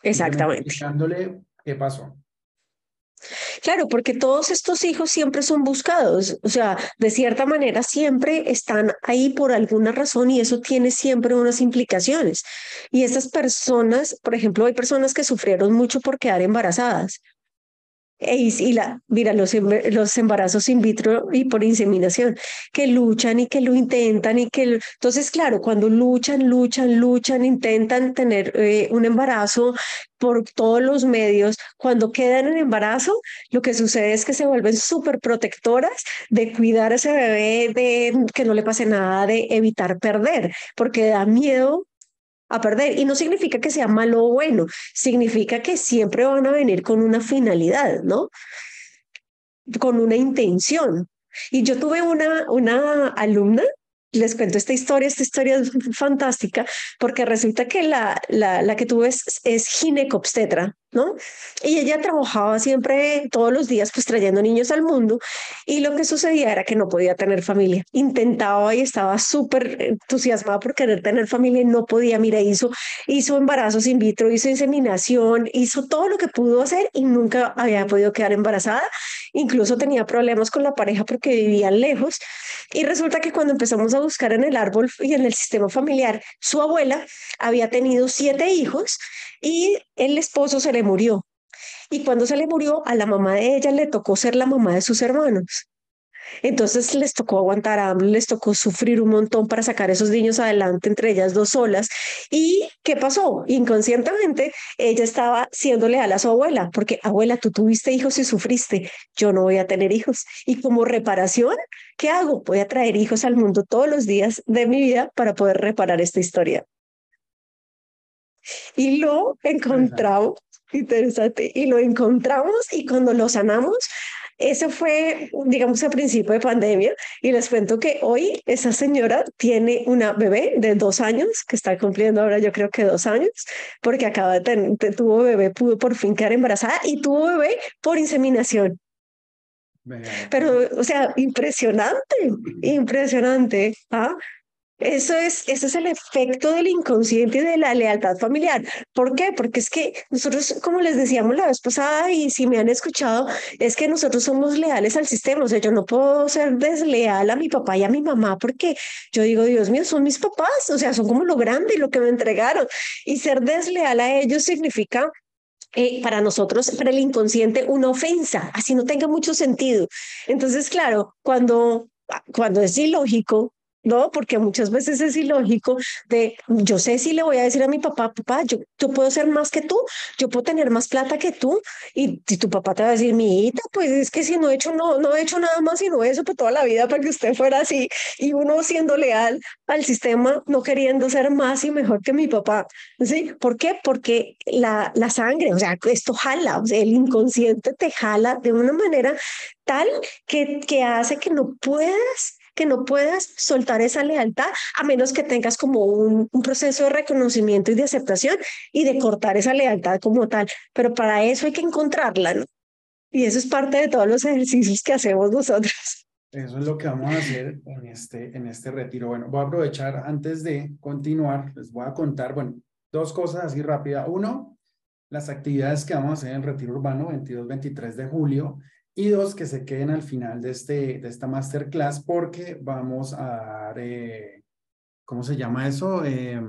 Exactamente. Explicándole qué pasó. Claro, porque todos estos hijos siempre son buscados, o sea, de cierta manera siempre están ahí por alguna razón y eso tiene siempre unas implicaciones. Y estas personas, por ejemplo, hay personas que sufrieron mucho por quedar embarazadas y la, mira, los, los embarazos in vitro y por inseminación, que luchan y que lo intentan y que... Entonces, claro, cuando luchan, luchan, luchan, intentan tener eh, un embarazo por todos los medios, cuando quedan en embarazo, lo que sucede es que se vuelven súper protectoras de cuidar a ese bebé, de que no le pase nada, de evitar perder, porque da miedo a perder. Y no significa que sea malo o bueno, significa que siempre van a venir con una finalidad, ¿no? Con una intención. Y yo tuve una, una alumna les cuento esta historia, esta historia es fantástica, porque resulta que la, la, la que tuve es, es ¿no? Y ella trabajaba siempre, todos los días, pues trayendo niños al mundo, y lo que sucedía era que no podía tener familia. Intentaba y estaba súper entusiasmada por querer tener familia y no podía. Mira, hizo, hizo embarazos in vitro, hizo inseminación, hizo todo lo que pudo hacer y nunca había podido quedar embarazada. Incluso tenía problemas con la pareja porque vivían lejos. Y resulta que cuando empezamos a buscar en el árbol y en el sistema familiar, su abuela había tenido siete hijos y el esposo se le murió. Y cuando se le murió, a la mamá de ella le tocó ser la mamá de sus hermanos. Entonces les tocó aguantar hambre, les tocó sufrir un montón para sacar esos niños adelante, entre ellas dos solas. ¿Y qué pasó? Inconscientemente, ella estaba siendo leal a su abuela, porque abuela, tú tuviste hijos y sufriste, yo no voy a tener hijos. Y como reparación, ¿qué hago? Voy a traer hijos al mundo todos los días de mi vida para poder reparar esta historia. Y lo encontramos, interesante, y lo encontramos y cuando lo sanamos, eso fue, digamos, a principio de pandemia y les cuento que hoy esa señora tiene una bebé de dos años, que está cumpliendo ahora yo creo que dos años, porque acaba de tener, tuvo bebé, pudo por fin quedar embarazada y tuvo bebé por inseminación. Pero, o sea, impresionante, impresionante. ¿ah? Eso es, ese es el efecto del inconsciente y de la lealtad familiar. ¿Por qué? Porque es que nosotros, como les decíamos la vez pasada, y si me han escuchado, es que nosotros somos leales al sistema. O sea, yo no puedo ser desleal a mi papá y a mi mamá porque yo digo, Dios mío, son mis papás. O sea, son como lo grande y lo que me entregaron. Y ser desleal a ellos significa eh, para nosotros, para el inconsciente, una ofensa, así no tenga mucho sentido. Entonces, claro, cuando, cuando es ilógico, ¿no? Porque muchas veces es ilógico de, yo sé si le voy a decir a mi papá, papá, yo, yo puedo ser más que tú, yo puedo tener más plata que tú, y si tu papá te va a decir, mi hija, pues es que si no he hecho, no, no he hecho nada más sino eso, pues toda la vida para que usted fuera así, y uno siendo leal al sistema, no queriendo ser más y mejor que mi papá, ¿sí? ¿Por qué? Porque la, la sangre, o sea, esto jala, el inconsciente te jala de una manera tal que, que hace que no puedas que no puedas soltar esa lealtad a menos que tengas como un, un, proceso de reconocimiento y de aceptación y de cortar esa lealtad como tal. Pero para eso hay que encontrarla, ¿no? Y eso es parte de todos los ejercicios que hacemos nosotros. Eso es lo que vamos a hacer en este, en este retiro. Bueno, voy a aprovechar antes de continuar, les voy a contar, bueno, dos cosas así rápida. Uno, las actividades que vamos a hacer en el retiro urbano 22-23 de julio y dos, que se queden al final de, este, de esta masterclass porque vamos a dar, eh, ¿cómo se llama eso? Eh,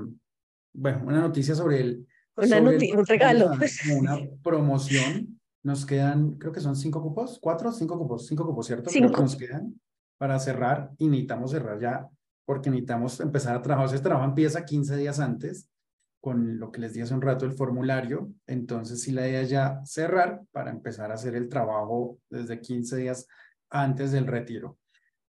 bueno, una noticia sobre el... Una noticia, un regalo. Una promoción. Nos quedan, creo que son cinco cupos, cuatro, cinco cupos, cinco cupos, ¿cierto? Cinco. nos quedan para cerrar y necesitamos cerrar ya porque necesitamos empezar a trabajar. Ese trabajo empieza 15 días antes con lo que les di hace un rato, el formulario. Entonces, si la idea ya cerrar para empezar a hacer el trabajo desde 15 días antes del retiro.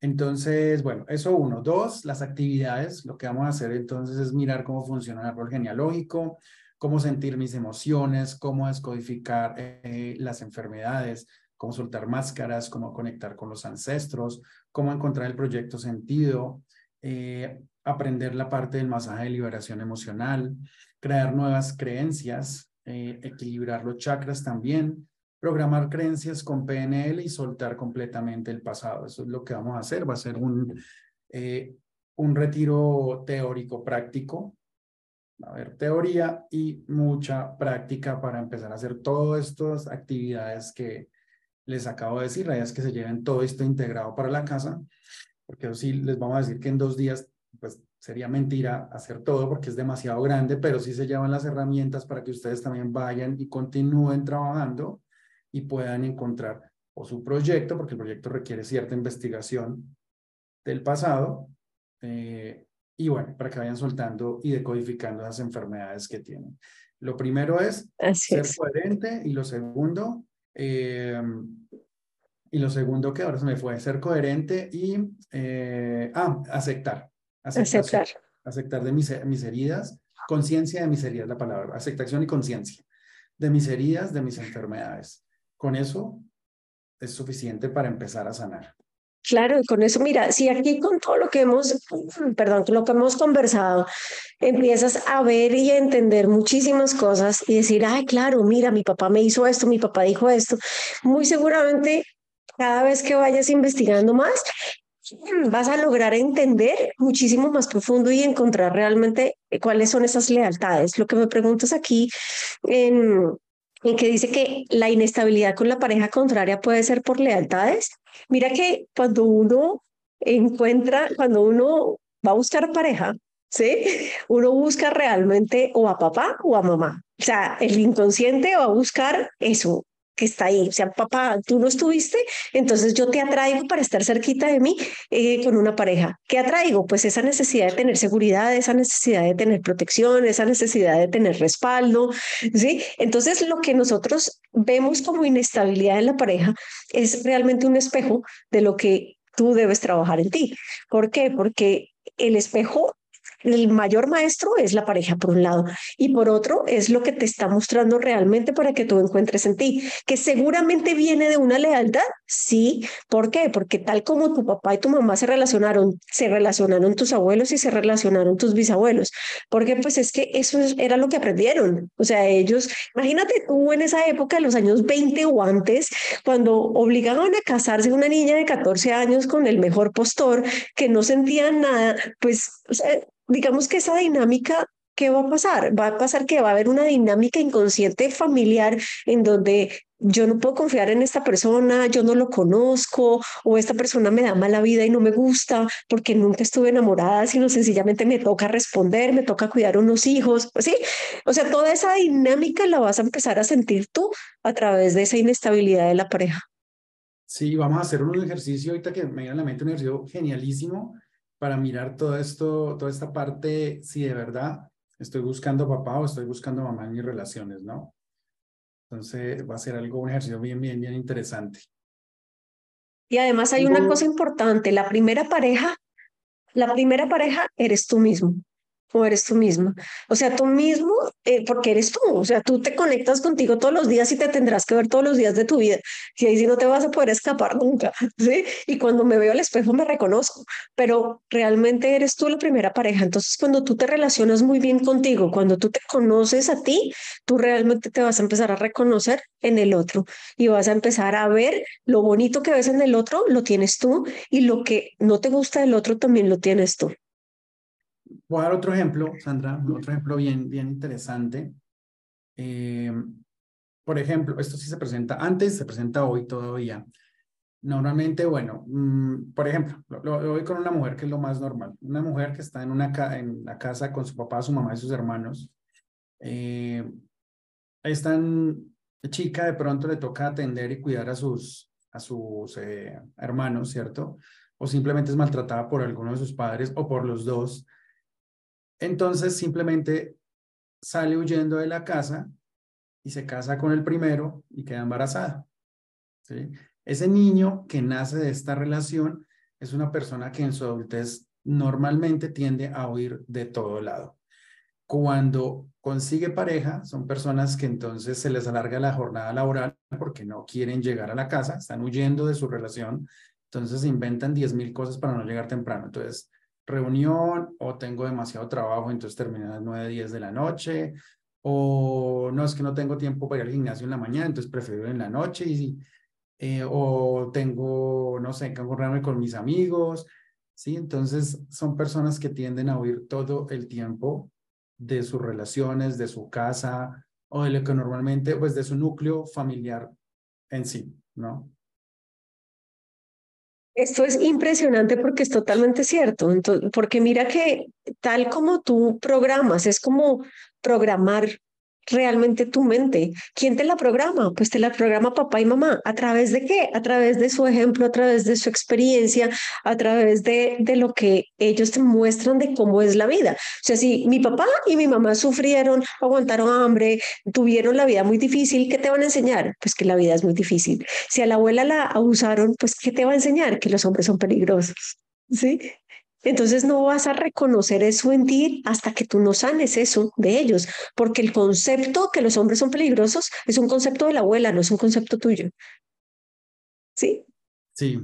Entonces, bueno, eso uno. Dos, las actividades. Lo que vamos a hacer entonces es mirar cómo funciona el árbol genealógico, cómo sentir mis emociones, cómo descodificar eh, las enfermedades, cómo soltar máscaras, cómo conectar con los ancestros, cómo encontrar el proyecto sentido, eh, aprender la parte del masaje de liberación emocional, crear nuevas creencias, eh, equilibrar los chakras también, programar creencias con PNL y soltar completamente el pasado. Eso es lo que vamos a hacer. Va a ser un, eh, un retiro teórico práctico. Va a haber teoría y mucha práctica para empezar a hacer todas estas actividades que les acabo de decir. La idea es que se lleven todo esto integrado para la casa, porque sí les vamos a decir que en dos días pues sería mentira hacer todo porque es demasiado grande, pero sí se llevan las herramientas para que ustedes también vayan y continúen trabajando y puedan encontrar o su proyecto, porque el proyecto requiere cierta investigación del pasado, eh, y bueno, para que vayan soltando y decodificando las enfermedades que tienen. Lo primero es ser coherente y lo segundo, eh, y lo segundo que ahora se me fue, ser coherente y, eh, ah, aceptar. Aceptar. Aceptar de mis, mis heridas, conciencia de mis heridas, la palabra, aceptación y conciencia de mis heridas, de mis enfermedades. Con eso es suficiente para empezar a sanar. Claro, y con eso, mira, si aquí con todo lo que hemos, perdón, lo que hemos conversado, empiezas a ver y a entender muchísimas cosas y decir, ay, claro, mira, mi papá me hizo esto, mi papá dijo esto, muy seguramente cada vez que vayas investigando más, vas a lograr entender muchísimo más profundo y encontrar realmente eh, cuáles son esas lealtades. Lo que me preguntas aquí en, que dice que la inestabilidad con la pareja contraria puede ser por lealtades. Mira que cuando uno encuentra, cuando uno va a buscar pareja, ¿sí? Uno busca realmente o a papá o a mamá. O sea, el inconsciente va a buscar eso, que está ahí. O sea, papá, tú no estuviste, entonces yo te atraigo para estar cerquita de mí eh, con una pareja. ¿Qué atraigo? Pues esa necesidad de tener seguridad, esa necesidad de tener protección, esa necesidad de tener respaldo, ¿sí? Entonces, lo que nosotros vemos como inestabilidad en la pareja es realmente un espejo de lo que tú debes trabajar en ti. ¿Por qué? Porque el espejo el mayor maestro es la pareja por un lado y por otro es lo que te está mostrando realmente para que tú encuentres en ti, que seguramente viene de una lealtad, sí, ¿por qué? Porque tal como tu papá y tu mamá se relacionaron, se relacionaron tus abuelos y se relacionaron tus bisabuelos, porque pues es que eso era lo que aprendieron, o sea, ellos, imagínate tú en esa época, en los años 20 o antes, cuando obligaban a casarse una niña de 14 años con el mejor postor, que no sentían nada, pues o sea, digamos que esa dinámica, ¿qué va a pasar? Va a pasar que va a haber una dinámica inconsciente familiar en donde yo no puedo confiar en esta persona, yo no lo conozco, o esta persona me da mala vida y no me gusta porque nunca estuve enamorada, sino sencillamente me toca responder, me toca cuidar unos hijos, ¿sí? O sea, toda esa dinámica la vas a empezar a sentir tú a través de esa inestabilidad de la pareja. Sí, vamos a hacer un ejercicio ahorita que me viene a la mente un ejercicio genialísimo para mirar todo esto, toda esta parte, si de verdad estoy buscando papá o estoy buscando mamá en mis relaciones, ¿no? Entonces va a ser algo, un ejercicio bien, bien, bien interesante. Y además hay una cosa importante, la primera pareja, la primera pareja eres tú mismo o eres tú misma. O sea, tú mismo, eh, porque eres tú, o sea, tú te conectas contigo todos los días y te tendrás que ver todos los días de tu vida. Y ahí sí no te vas a poder escapar nunca, ¿sí? Y cuando me veo al espejo me reconozco, pero realmente eres tú la primera pareja. Entonces, cuando tú te relacionas muy bien contigo, cuando tú te conoces a ti, tú realmente te vas a empezar a reconocer en el otro y vas a empezar a ver lo bonito que ves en el otro, lo tienes tú, y lo que no te gusta del otro también lo tienes tú. Voy a dar otro ejemplo, Sandra, otro ejemplo bien, bien interesante. Eh, por ejemplo, esto sí se presenta antes, se presenta hoy todavía. Normalmente, bueno, mm, por ejemplo, lo, lo, voy con una mujer que es lo más normal. Una mujer que está en, una en la casa con su papá, su mamá y sus hermanos. Eh, chica de pronto le toca atender y cuidar a sus, a sus eh, hermanos, ¿cierto? O simplemente es maltratada por alguno de sus padres o por los dos. Entonces simplemente sale huyendo de la casa y se casa con el primero y queda embarazada. Ese niño que nace de esta relación es una persona que en su adultez normalmente tiende a huir de todo lado. Cuando consigue pareja, son personas que entonces se les alarga la jornada laboral porque no quieren llegar a la casa, están huyendo de su relación, entonces inventan 10 mil cosas para no llegar temprano. Entonces, reunión o tengo demasiado trabajo, entonces termina a las 9, 10 de la noche, o no es que no tengo tiempo para ir al gimnasio en la mañana, entonces prefiero en la noche y eh, o tengo, no sé, que encontrarme con mis amigos, ¿sí? Entonces son personas que tienden a huir todo el tiempo de sus relaciones, de su casa o de lo que normalmente, pues de su núcleo familiar en sí, ¿no? Esto es impresionante porque es totalmente cierto. Entonces, porque mira que tal como tú programas, es como programar realmente tu mente. ¿Quién te la programa? Pues te la programa papá y mamá. ¿A través de qué? A través de su ejemplo, a través de su experiencia, a través de, de lo que ellos te muestran de cómo es la vida. O sea, si mi papá y mi mamá sufrieron, aguantaron hambre, tuvieron la vida muy difícil, ¿qué te van a enseñar? Pues que la vida es muy difícil. Si a la abuela la abusaron, pues ¿qué te va a enseñar? Que los hombres son peligrosos. ¿Sí? Entonces no vas a reconocer eso en ti hasta que tú no sanes eso de ellos, porque el concepto que los hombres son peligrosos es un concepto de la abuela, no es un concepto tuyo. ¿Sí? Sí.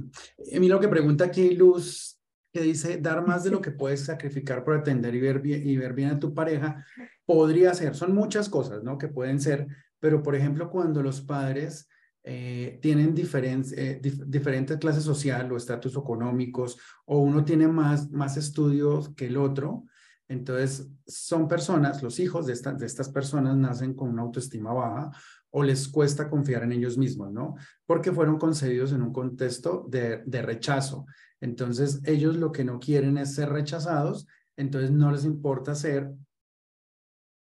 A lo que pregunta aquí Luz, que dice, dar más de lo que puedes sacrificar por atender y ver bien, y ver bien a tu pareja, podría ser, son muchas cosas, ¿no? Que pueden ser, pero por ejemplo, cuando los padres eh, tienen eh, diferentes clases social o estatus económicos, o uno tiene más, más estudios que el otro. Entonces, son personas, los hijos de, de estas personas nacen con una autoestima baja o les cuesta confiar en ellos mismos, ¿no? Porque fueron concebidos en un contexto de, de rechazo. Entonces, ellos lo que no quieren es ser rechazados, entonces no les importa ser,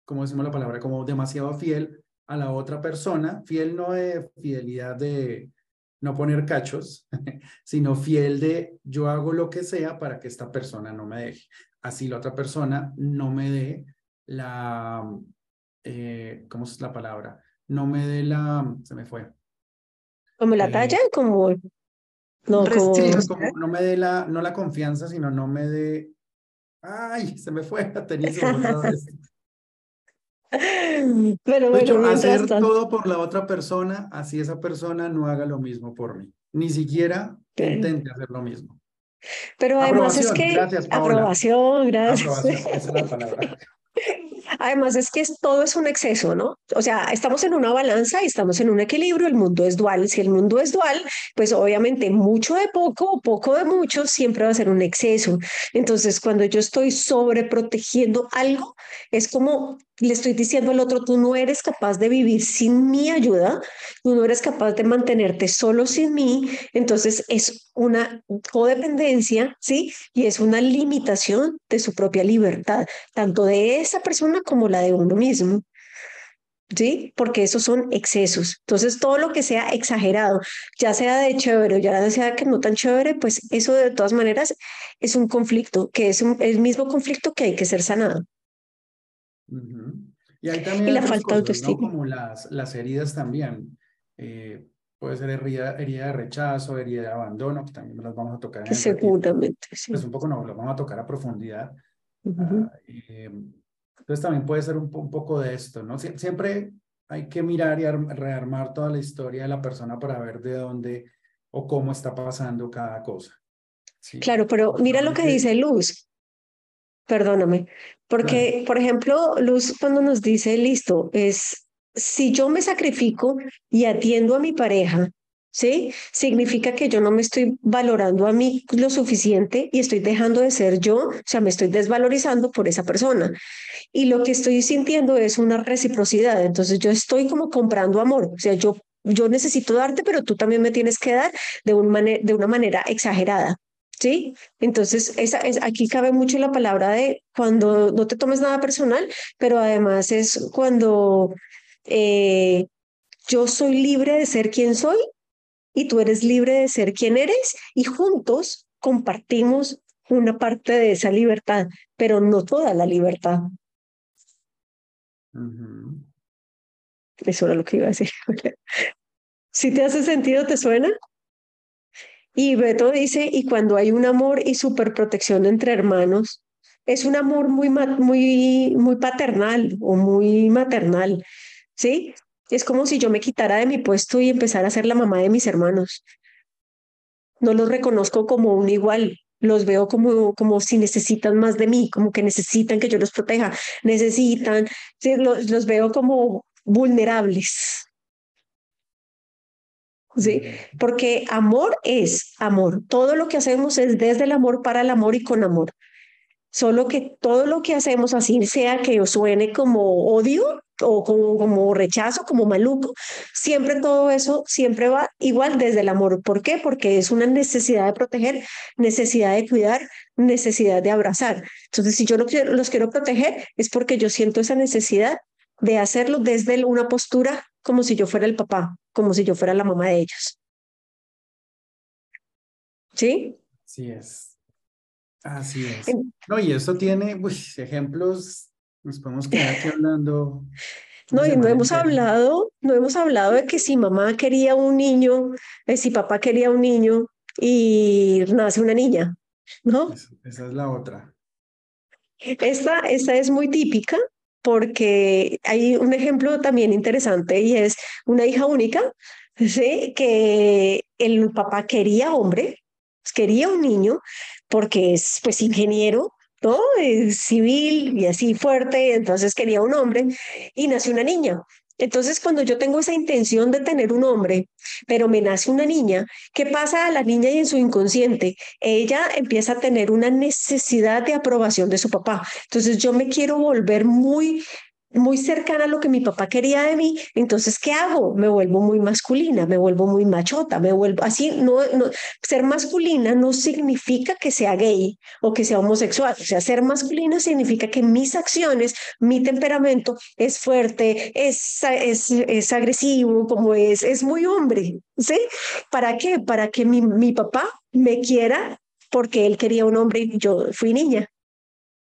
como decimos la palabra, como demasiado fiel a la otra persona, fiel no de fidelidad de no poner cachos, sino fiel de yo hago lo que sea para que esta persona no me deje. Así la otra persona no me dé la, eh, ¿cómo es la palabra? No me dé la, se me fue. Como la eh, talla, como... No, como, no me dé la, no la confianza, sino no me dé, ay, se me fue, tenía Pero bueno, hacer todo por la otra persona, así esa persona no haga lo mismo por mí. Ni siquiera intente hacer lo mismo. Pero además es que gracias, aprobación, gracias. Aprobación, esa es la palabra. Además es que todo es un exceso, ¿no? O sea, estamos en una balanza y estamos en un equilibrio, el mundo es dual. Si el mundo es dual, pues obviamente mucho de poco, poco de mucho, siempre va a ser un exceso. Entonces, cuando yo estoy sobreprotegiendo algo, es como le estoy diciendo al otro, tú no eres capaz de vivir sin mi ayuda, tú no eres capaz de mantenerte solo sin mí, entonces es una codependencia, ¿sí? Y es una limitación de su propia libertad, tanto de esa persona como la de uno mismo. ¿sí? Porque esos son excesos. Entonces, todo lo que sea exagerado, ya sea de chévere o ya sea que no tan chévere, pues eso de todas maneras es un conflicto, que es el mismo conflicto que hay que ser sanado. Y hay también la falta de autoestima. Como las, las heridas también. Eh, puede ser herida, herida de rechazo, herida de abandono, que también las vamos a tocar. En Seguramente, sí. Pues un poco no, las vamos a tocar a profundidad. Ah, eh, entonces también puede ser un, un, poco de esto, ¿no? siempre hay que mirar y rearmar toda la historia de la persona para ver de dónde o cómo está pasando cada cosa. Claro, pero mira lo que dice Luz. Perdóname, porque, por ejemplo, Luz cuando nos dice, listo, es si yo me sacrifico y atiendo a mi pareja, ¿sí? Significa que yo no me estoy valorando a mí lo suficiente y estoy dejando de ser yo, o sea, me estoy desvalorizando por esa persona. Y lo que estoy sintiendo es una reciprocidad, entonces yo estoy como comprando amor, o sea, yo yo necesito darte, pero tú también me tienes que dar de, un de una manera exagerada. ¿Sí? Entonces, esa, es, aquí cabe mucho la palabra de cuando no te tomes nada personal, pero además es cuando eh, yo soy libre de ser quien soy y tú eres libre de ser quien eres y juntos compartimos una parte de esa libertad, pero no toda la libertad. Eso era lo que iba a decir. si te hace sentido, ¿te suena? Y Beto dice, y cuando hay un amor y superprotección entre hermanos, es un amor muy, muy, muy paternal o muy maternal, ¿sí? Es como si yo me quitara de mi puesto y empezara a ser la mamá de mis hermanos. No los reconozco como un igual, los veo como, como si necesitan más de mí, como que necesitan que yo los proteja, necesitan, los, los veo como vulnerables. ¿Sí? Porque amor es amor. Todo lo que hacemos es desde el amor, para el amor y con amor. Solo que todo lo que hacemos, así sea que suene como odio o como, como rechazo, como maluco, siempre todo eso siempre va igual desde el amor. ¿Por qué? Porque es una necesidad de proteger, necesidad de cuidar, necesidad de abrazar. Entonces, si yo los quiero, los quiero proteger, es porque yo siento esa necesidad de hacerlo desde una postura como si yo fuera el papá, como si yo fuera la mamá de ellos. ¿Sí? Sí es. Así es. No, y eso tiene ejemplos, nos podemos quedar aquí hablando. No, y no hemos hablado, no hemos hablado de que si mamá quería un niño, eh, si papá quería un niño y nace una niña, ¿no? Esa, es la otra. Esta, esta es muy típica porque hay un ejemplo también interesante y es una hija única, ¿sí? que el papá quería hombre, quería un niño porque es pues ingeniero, ¿no? Es civil y así fuerte, entonces quería un hombre y nació una niña. Entonces, cuando yo tengo esa intención de tener un hombre, pero me nace una niña, ¿qué pasa a la niña y en su inconsciente? Ella empieza a tener una necesidad de aprobación de su papá. Entonces, yo me quiero volver muy muy cercana a lo que mi papá quería de mí, entonces, ¿qué hago? Me vuelvo muy masculina, me vuelvo muy machota, me vuelvo así, no, no, ser masculina no significa que sea gay o que sea homosexual, o sea, ser masculina significa que mis acciones, mi temperamento es fuerte, es, es, es agresivo, como es, es muy hombre, ¿sí? ¿Para qué? Para que mi, mi papá me quiera porque él quería un hombre y yo fui niña.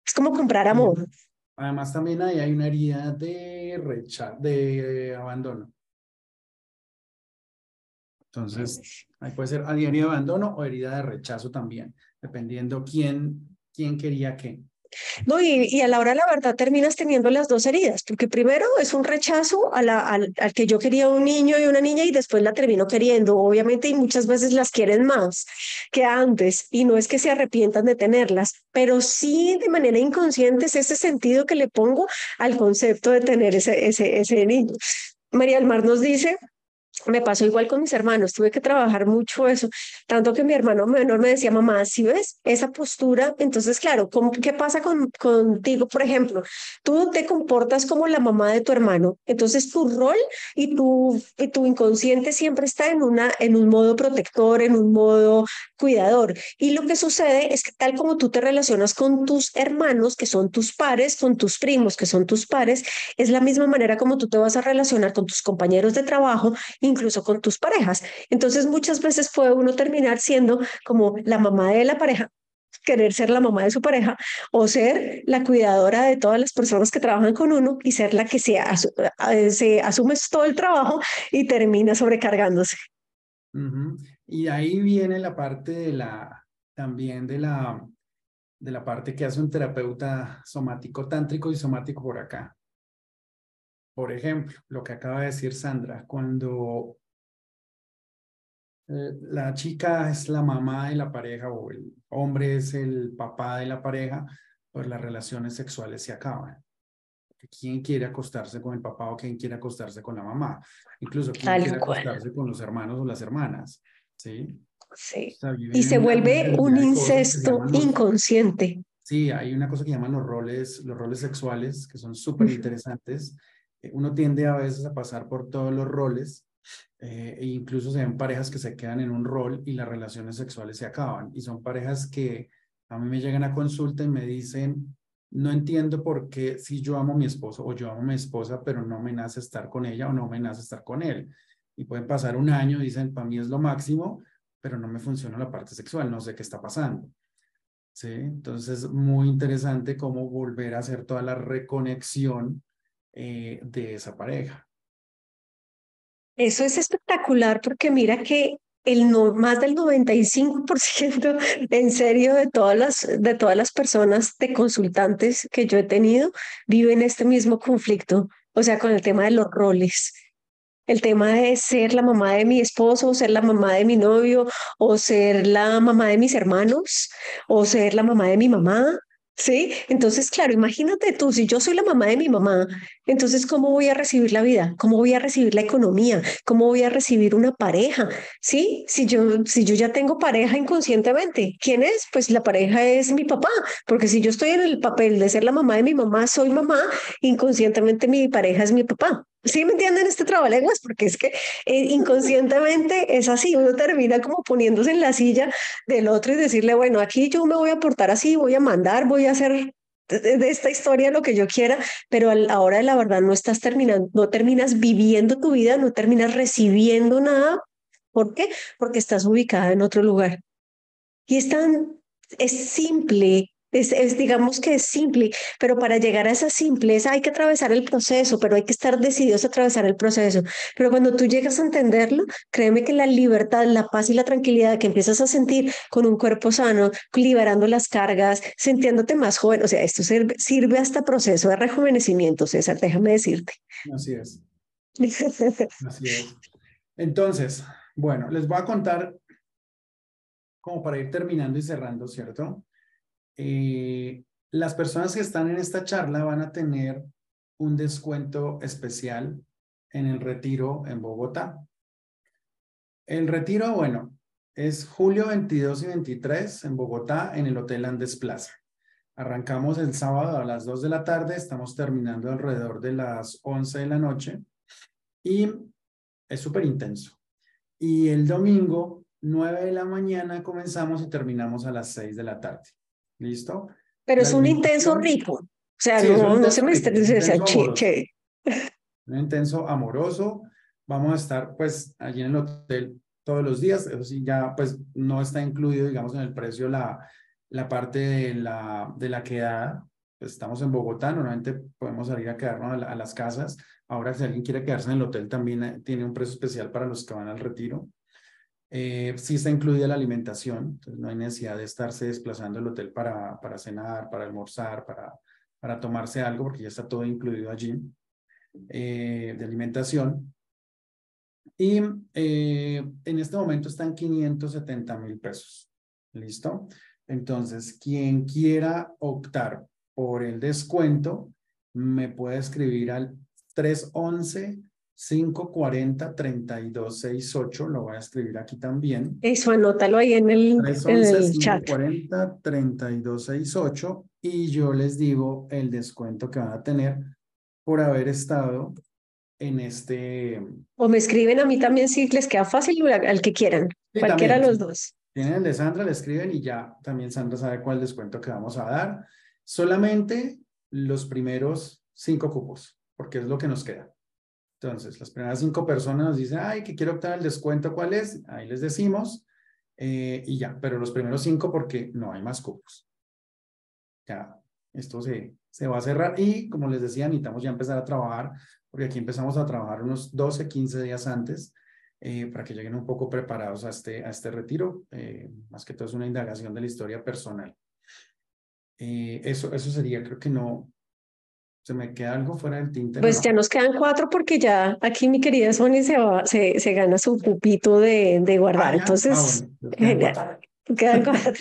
Es como comprar amor. Además, también ahí hay una herida de rechazo, de abandono. Entonces, ahí puede ser herida de abandono o herida de rechazo también, dependiendo quién, quién quería qué. No, y, a la hora la verdad terminas teniendo las dos heridas, porque primero es un rechazo a al, al, que yo quería un niño y una niña y después la termino queriendo, obviamente, y muchas veces las quieren más que antes, y no es que se arrepientan de tenerlas, pero sí de manera inconsciente es ese sentido que le pongo al concepto de tener ese, ese, ese niño. María del Mar nos dice, me pasó igual con mis hermanos, tuve que trabajar mucho eso, tanto que mi hermano menor me decía, mamá, si ves esa postura, entonces claro, ¿qué pasa con, contigo? Por ejemplo, tú te comportas como la mamá de tu hermano, entonces tu rol y tu, y tu inconsciente siempre está en, una, en un modo protector, en un modo cuidador. Y lo que sucede es que tal como tú te relacionas con tus hermanos, que son tus pares, con tus primos, que son tus pares, es la misma manera como tú te vas a relacionar con tus compañeros de trabajo incluso con tus parejas. Entonces muchas veces puede uno terminar siendo como la mamá de la pareja, querer ser la mamá de su pareja o ser la cuidadora de todas las personas que trabajan con uno y ser la que se, se asume todo el trabajo y termina sobrecargándose. Y ahí viene la parte de la, también de la, de la parte que hace un terapeuta somático tántrico y somático por acá. Por ejemplo, lo que acaba de decir Sandra, cuando eh, la chica es la mamá de la pareja o el hombre es el papá de la pareja, pues las relaciones sexuales se acaban. ¿Quién quiere acostarse con el papá o quién quiere acostarse con la mamá? Incluso quién quiere acostarse con los hermanos o las hermanas. Sí. Sí. y se vuelve un incesto inconsciente. Sí, hay una cosa que llaman los roles, los roles sexuales, que son súper interesantes uno tiende a veces a pasar por todos los roles Eh, e incluso se ven parejas que se quedan en un rol y las relaciones sexuales se acaban. Y son parejas que a mí me llegan a consulta y me dicen, no entiendo por qué si yo amo a mi esposo o yo amo a mi esposa, pero no me nace estar con ella o no me nace estar con él. Y pueden pasar un año, dicen, para mí es lo máximo, pero no me funciona la parte sexual, no sé qué está pasando. ¿Sí? Entonces, muy interesante cómo volver a hacer toda la reconexión eh, de esa pareja. Eso es espectacular porque mira que el no, más del 95% en serio de todas las de todas las personas de consultantes que yo he tenido viven este mismo conflicto, o sea, con el tema de los roles. El tema de ser la mamá de mi esposo, o ser la mamá de mi novio, o ser la mamá de mis hermanos, o ser la mamá de mi mamá, ¿Sí? Entonces, claro, imagínate tú, si yo soy la mamá de mi mamá, entonces, ¿cómo voy a recibir la vida? ¿Cómo voy a recibir la economía? ¿Cómo voy a recibir una pareja? ¿Sí? Si yo, si yo ya tengo pareja inconscientemente, ¿quién es? Pues la pareja es mi papá, porque si yo estoy en el papel de ser la mamá de mi mamá, soy mamá, inconscientemente mi pareja es mi papá. ¿Sí me entienden este trabalenguas? Porque es que eh, inconscientemente es así, uno termina como poniéndose en la silla del otro y decirle, bueno, aquí yo me voy a portar así, voy a mandar, voy a hacer de, esta historia lo que yo quiera, pero a la de la verdad no estás terminando, no terminas viviendo tu vida, no terminas recibiendo nada. ¿Por qué? Porque estás ubicada en otro lugar. Y es tan, es simple es, digamos que es simple, pero para llegar a esa simpleza hay que atravesar el proceso, pero hay que estar decididos a atravesar el proceso. Pero cuando tú llegas a entenderlo, créeme que la libertad, la paz y la tranquilidad que empiezas a sentir con un cuerpo sano, liberando las cargas, sintiéndote más joven, o sea, esto sirve, sirve hasta proceso de rejuvenecimiento, César, déjame decirte. Así es. Así es. Entonces, bueno, les voy a contar como para ir terminando y cerrando, ¿cierto? Eh, las personas que están en esta charla van a tener un descuento especial en el retiro en Bogotá. El retiro, bueno, es julio 22 y 23 en Bogotá, en el Hotel Andes Plaza. Arrancamos el sábado a las 2 de la tarde, estamos terminando alrededor de las 11 de la noche y es súper intenso. Y el domingo, 9 de la mañana, comenzamos y terminamos a las 6 de la tarde. ¿Listo? Pero es un intenso rico. O sea, no, se me estresa, che, Un intenso amoroso. Vamos a estar pues allí en el hotel todos los días. Eso sí, ya pues no está incluido, digamos, en el precio la, la parte de la, de la quedada. Pues estamos en Bogotá, normalmente podemos salir a quedarnos a las casas. Ahora, si alguien quiere quedarse en el hotel, también eh, tiene un precio especial para los que van al retiro. Eh, sí está incluida la alimentación, entonces no hay necesidad de estarse desplazando el hotel para, para cenar, para almorzar, para, para tomarse algo, porque ya está todo incluido allí eh, de alimentación. Y eh, en este momento están 570 mil pesos. ¿Listo? Entonces, quien quiera optar por el descuento, me puede escribir al 311 540 3268, lo voy a escribir aquí también. Eso, anótalo ahí en el, 311, chat. 540 3268 y yo les digo el descuento que van a tener por haber estado en este. O me escriben a mí también si les queda fácil al que quieran, cualquiera de los dos. Tienen el de Sandra, le escriben y ya también Sandra sabe cuál descuento que vamos a dar. Solamente los primeros cinco cupos, porque es lo que nos queda. Entonces, las primeras cinco personas nos dicen, ay, que quiero obtener el descuento, ¿cuál es? Ahí les decimos eh, y ya, pero los primeros cinco porque no hay más cupos. Ya, esto se, se va a cerrar y como les decía, necesitamos ya empezar a trabajar, porque aquí empezamos a trabajar unos 12, 15 días antes eh, para que lleguen un poco preparados a este, a este retiro. Eh, más que todo es una indagación de la historia personal. eso, eso sería, creo que no, ¿Se me queda algo fuera del tinte? Pues ya nos quedan cuatro porque ya aquí mi querida Sonia se, va, se, se gana su pupito de, de guardar. Ah, Entonces, ah, quedan cuatro.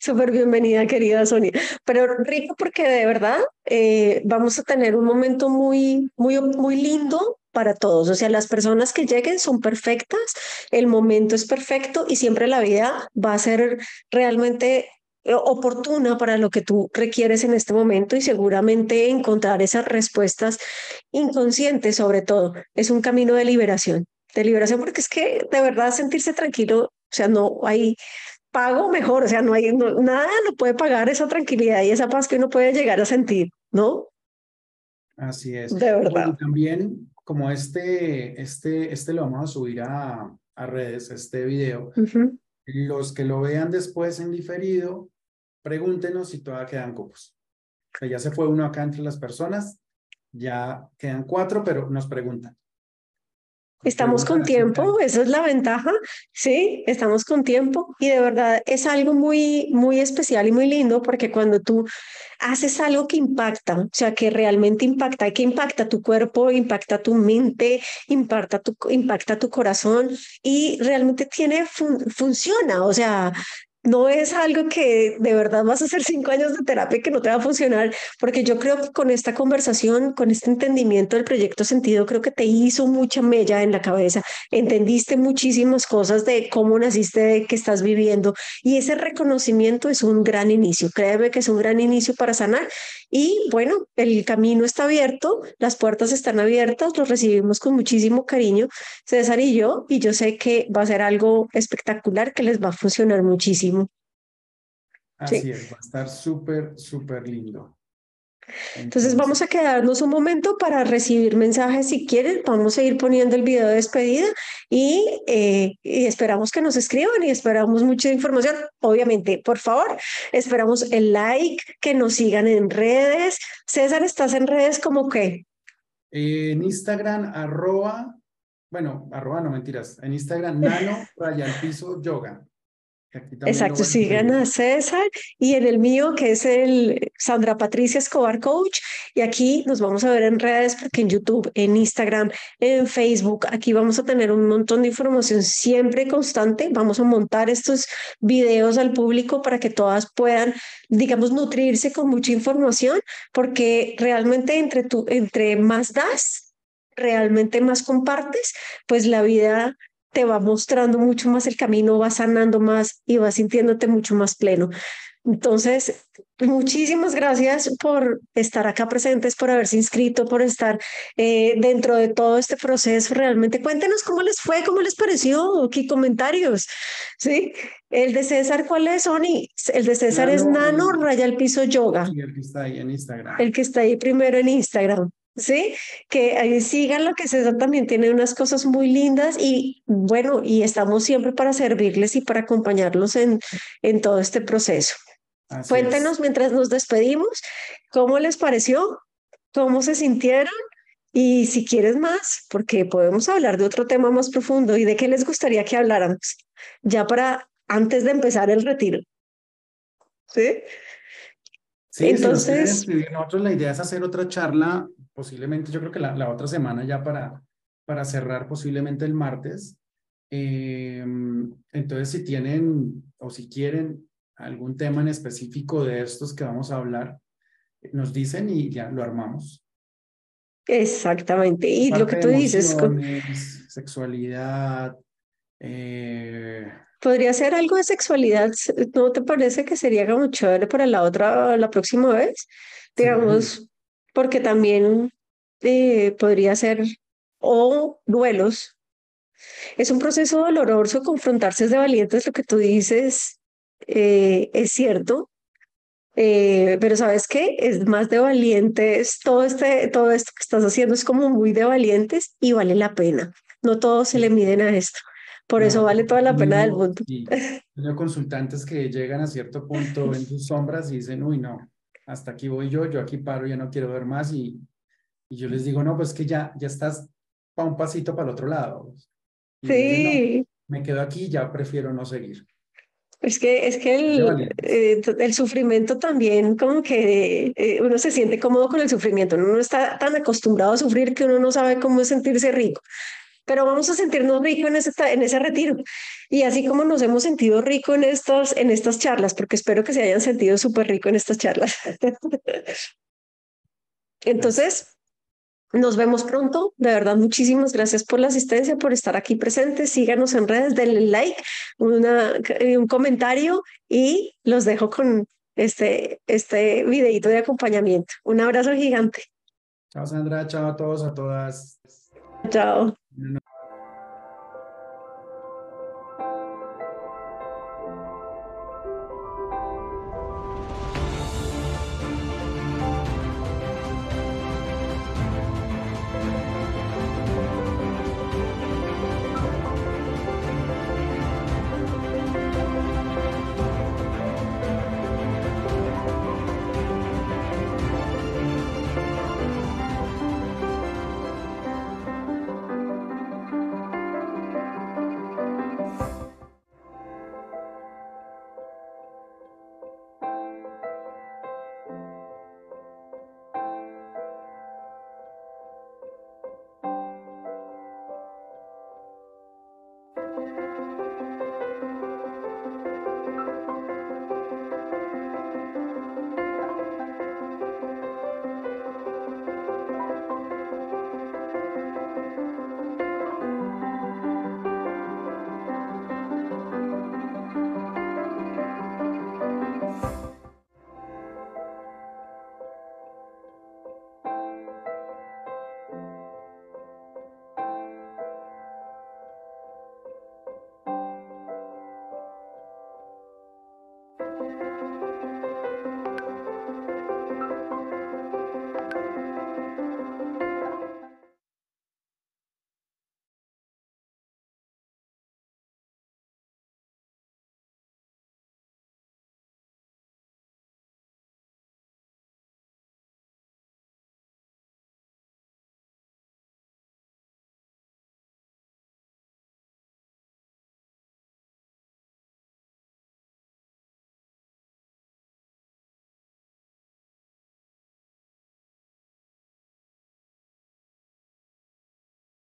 Súper bienvenida, querida Sonia. Pero rico porque de verdad eh, vamos a tener un momento muy, muy, muy lindo para todos. O sea, las personas que lleguen son perfectas, el momento es perfecto y siempre la vida va a ser realmente oportuna para lo que tú requieres en este momento y seguramente encontrar esas respuestas inconscientes sobre todo. Es un camino de liberación. de liberación, porque es que de verdad sentirse tranquilo, o sea, no hay pago mejor, o sea, no hay nada lo puede pagar esa tranquilidad y esa paz que uno puede llegar a sentir, ¿no? Así es. De verdad. también, como este, este, este lo vamos a subir a, a redes, este video, los que lo vean después en diferido, pregúntenos si todavía quedan cupos. Ya se fue uno acá entre las personas, ya quedan cuatro, pero nos preguntan. Estamos con tiempo, esa es la ventaja, sí, estamos con tiempo. Y de verdad es algo muy, muy especial y muy lindo porque cuando tú haces algo que impacta, o sea, que realmente impacta, que impacta tu cuerpo, impacta tu mente, impacta tu, impacta tu corazón y realmente tiene, funciona, o sea, no es algo que de verdad vas a hacer cinco años de terapia que no te va a funcionar, porque yo creo que con esta conversación, con este entendimiento del proyecto sentido, creo que te hizo mucha mella en la cabeza, entendiste muchísimas cosas de cómo naciste, de qué estás viviendo y ese reconocimiento es un gran inicio, créeme que es un gran inicio para sanar y bueno, el camino está abierto, las puertas están abiertas, los recibimos con muchísimo cariño, César y yo, y yo sé que va a ser algo espectacular que les va a funcionar muchísimo. Así es, va a estar súper, súper lindo. Entonces vamos a quedarnos un momento para recibir mensajes si quieren. Vamos a ir poniendo el video de despedida y, eh, y, esperamos que nos escriban y esperamos mucha información. Obviamente, por favor, esperamos el like, que nos sigan en redes. César, ¿estás en redes como qué? en Instagram, arroba, bueno, arroba no mentiras, en Instagram, nano, raya piso, yoga. Exacto, sigan a César y en el mío que es el Sandra Patricia Escobar Coach y aquí nos vamos a ver en redes porque en YouTube, en Instagram, en Facebook, aquí vamos a tener un montón de información siempre constante, vamos a montar estos videos al público para que todas puedan, digamos, nutrirse con mucha información porque realmente entre, tú, entre más das, realmente más compartes, pues la vida te va mostrando mucho más el camino, va sanando más y vas sintiéndote mucho más pleno. Entonces, muchísimas gracias por estar acá presentes, por haberse inscrito, por estar eh, dentro de todo este proceso. Realmente cuéntenos cómo les fue, cómo les pareció, qué comentarios. Sí, el de César, ¿cuál es, Sony? El de César es Nano Raya el Piso Yoga. el que está ahí en Instagram. El que está ahí primero en Instagram. ¿Sí? Que ahí sigan lo que César también tiene unas cosas muy lindas y bueno, y estamos siempre para servirles y para acompañarlos en, en todo este proceso. Cuéntenos mientras nos despedimos, ¿cómo les pareció? ¿Cómo se sintieron? Y si quieres más, porque podemos hablar de otro tema más profundo y de qué les gustaría que habláramos, ya para antes de empezar el retiro. ¿Sí? Sí, Entonces, nosotros la idea es hacer otra charla posiblemente, yo creo que la, la otra semana ya para, para cerrar, posiblemente el martes. Eh, entonces, si tienen o si quieren algún tema en específico de estos que vamos a hablar, nos dicen y ya lo armamos. Exactamente. Y lo que tú dices. Sexualidad. Eh... Podría ser algo de sexualidad. ¿No te parece que sería como chévere para la otra, la próxima vez? Digamos, porque también eh, podría ser o duelos. Es un proceso doloroso, confrontarse de valientes, lo que tú dices eh, es cierto, eh, pero sabes qué, es más de valientes, todo, este, todo esto que estás haciendo es como muy de valientes y vale la pena. No todos se le miden a esto. Por eso vale toda la pena del mundo. Tengo consultantes que llegan a cierto punto en sus sombras y dicen, uy, no, hasta aquí voy yo, yo aquí paro, ya no quiero ver más y, y yo les digo, no, pues que ya, ya estás para un pasito para el otro lado. sí. me quedo aquí, ya prefiero no seguir. Es que, es que el, eh, el sufrimiento también, como que eh, uno se siente cómodo con el sufrimiento, uno no está tan acostumbrado a sufrir que uno no sabe cómo sentirse rico pero vamos a sentirnos ricos en ese, en ese retiro. Y así como nos hemos sentido rico en, estos, en estas charlas, porque espero que se hayan sentido súper rico en estas charlas. Entonces, nos vemos pronto. De verdad, muchísimas gracias por la asistencia, por estar aquí presentes. Síganos en redes, denle like, una, un comentario y los dejo con este, este videito de acompañamiento. Un abrazo gigante. Chao, Sandra. Chao a todos, a todas. Chao.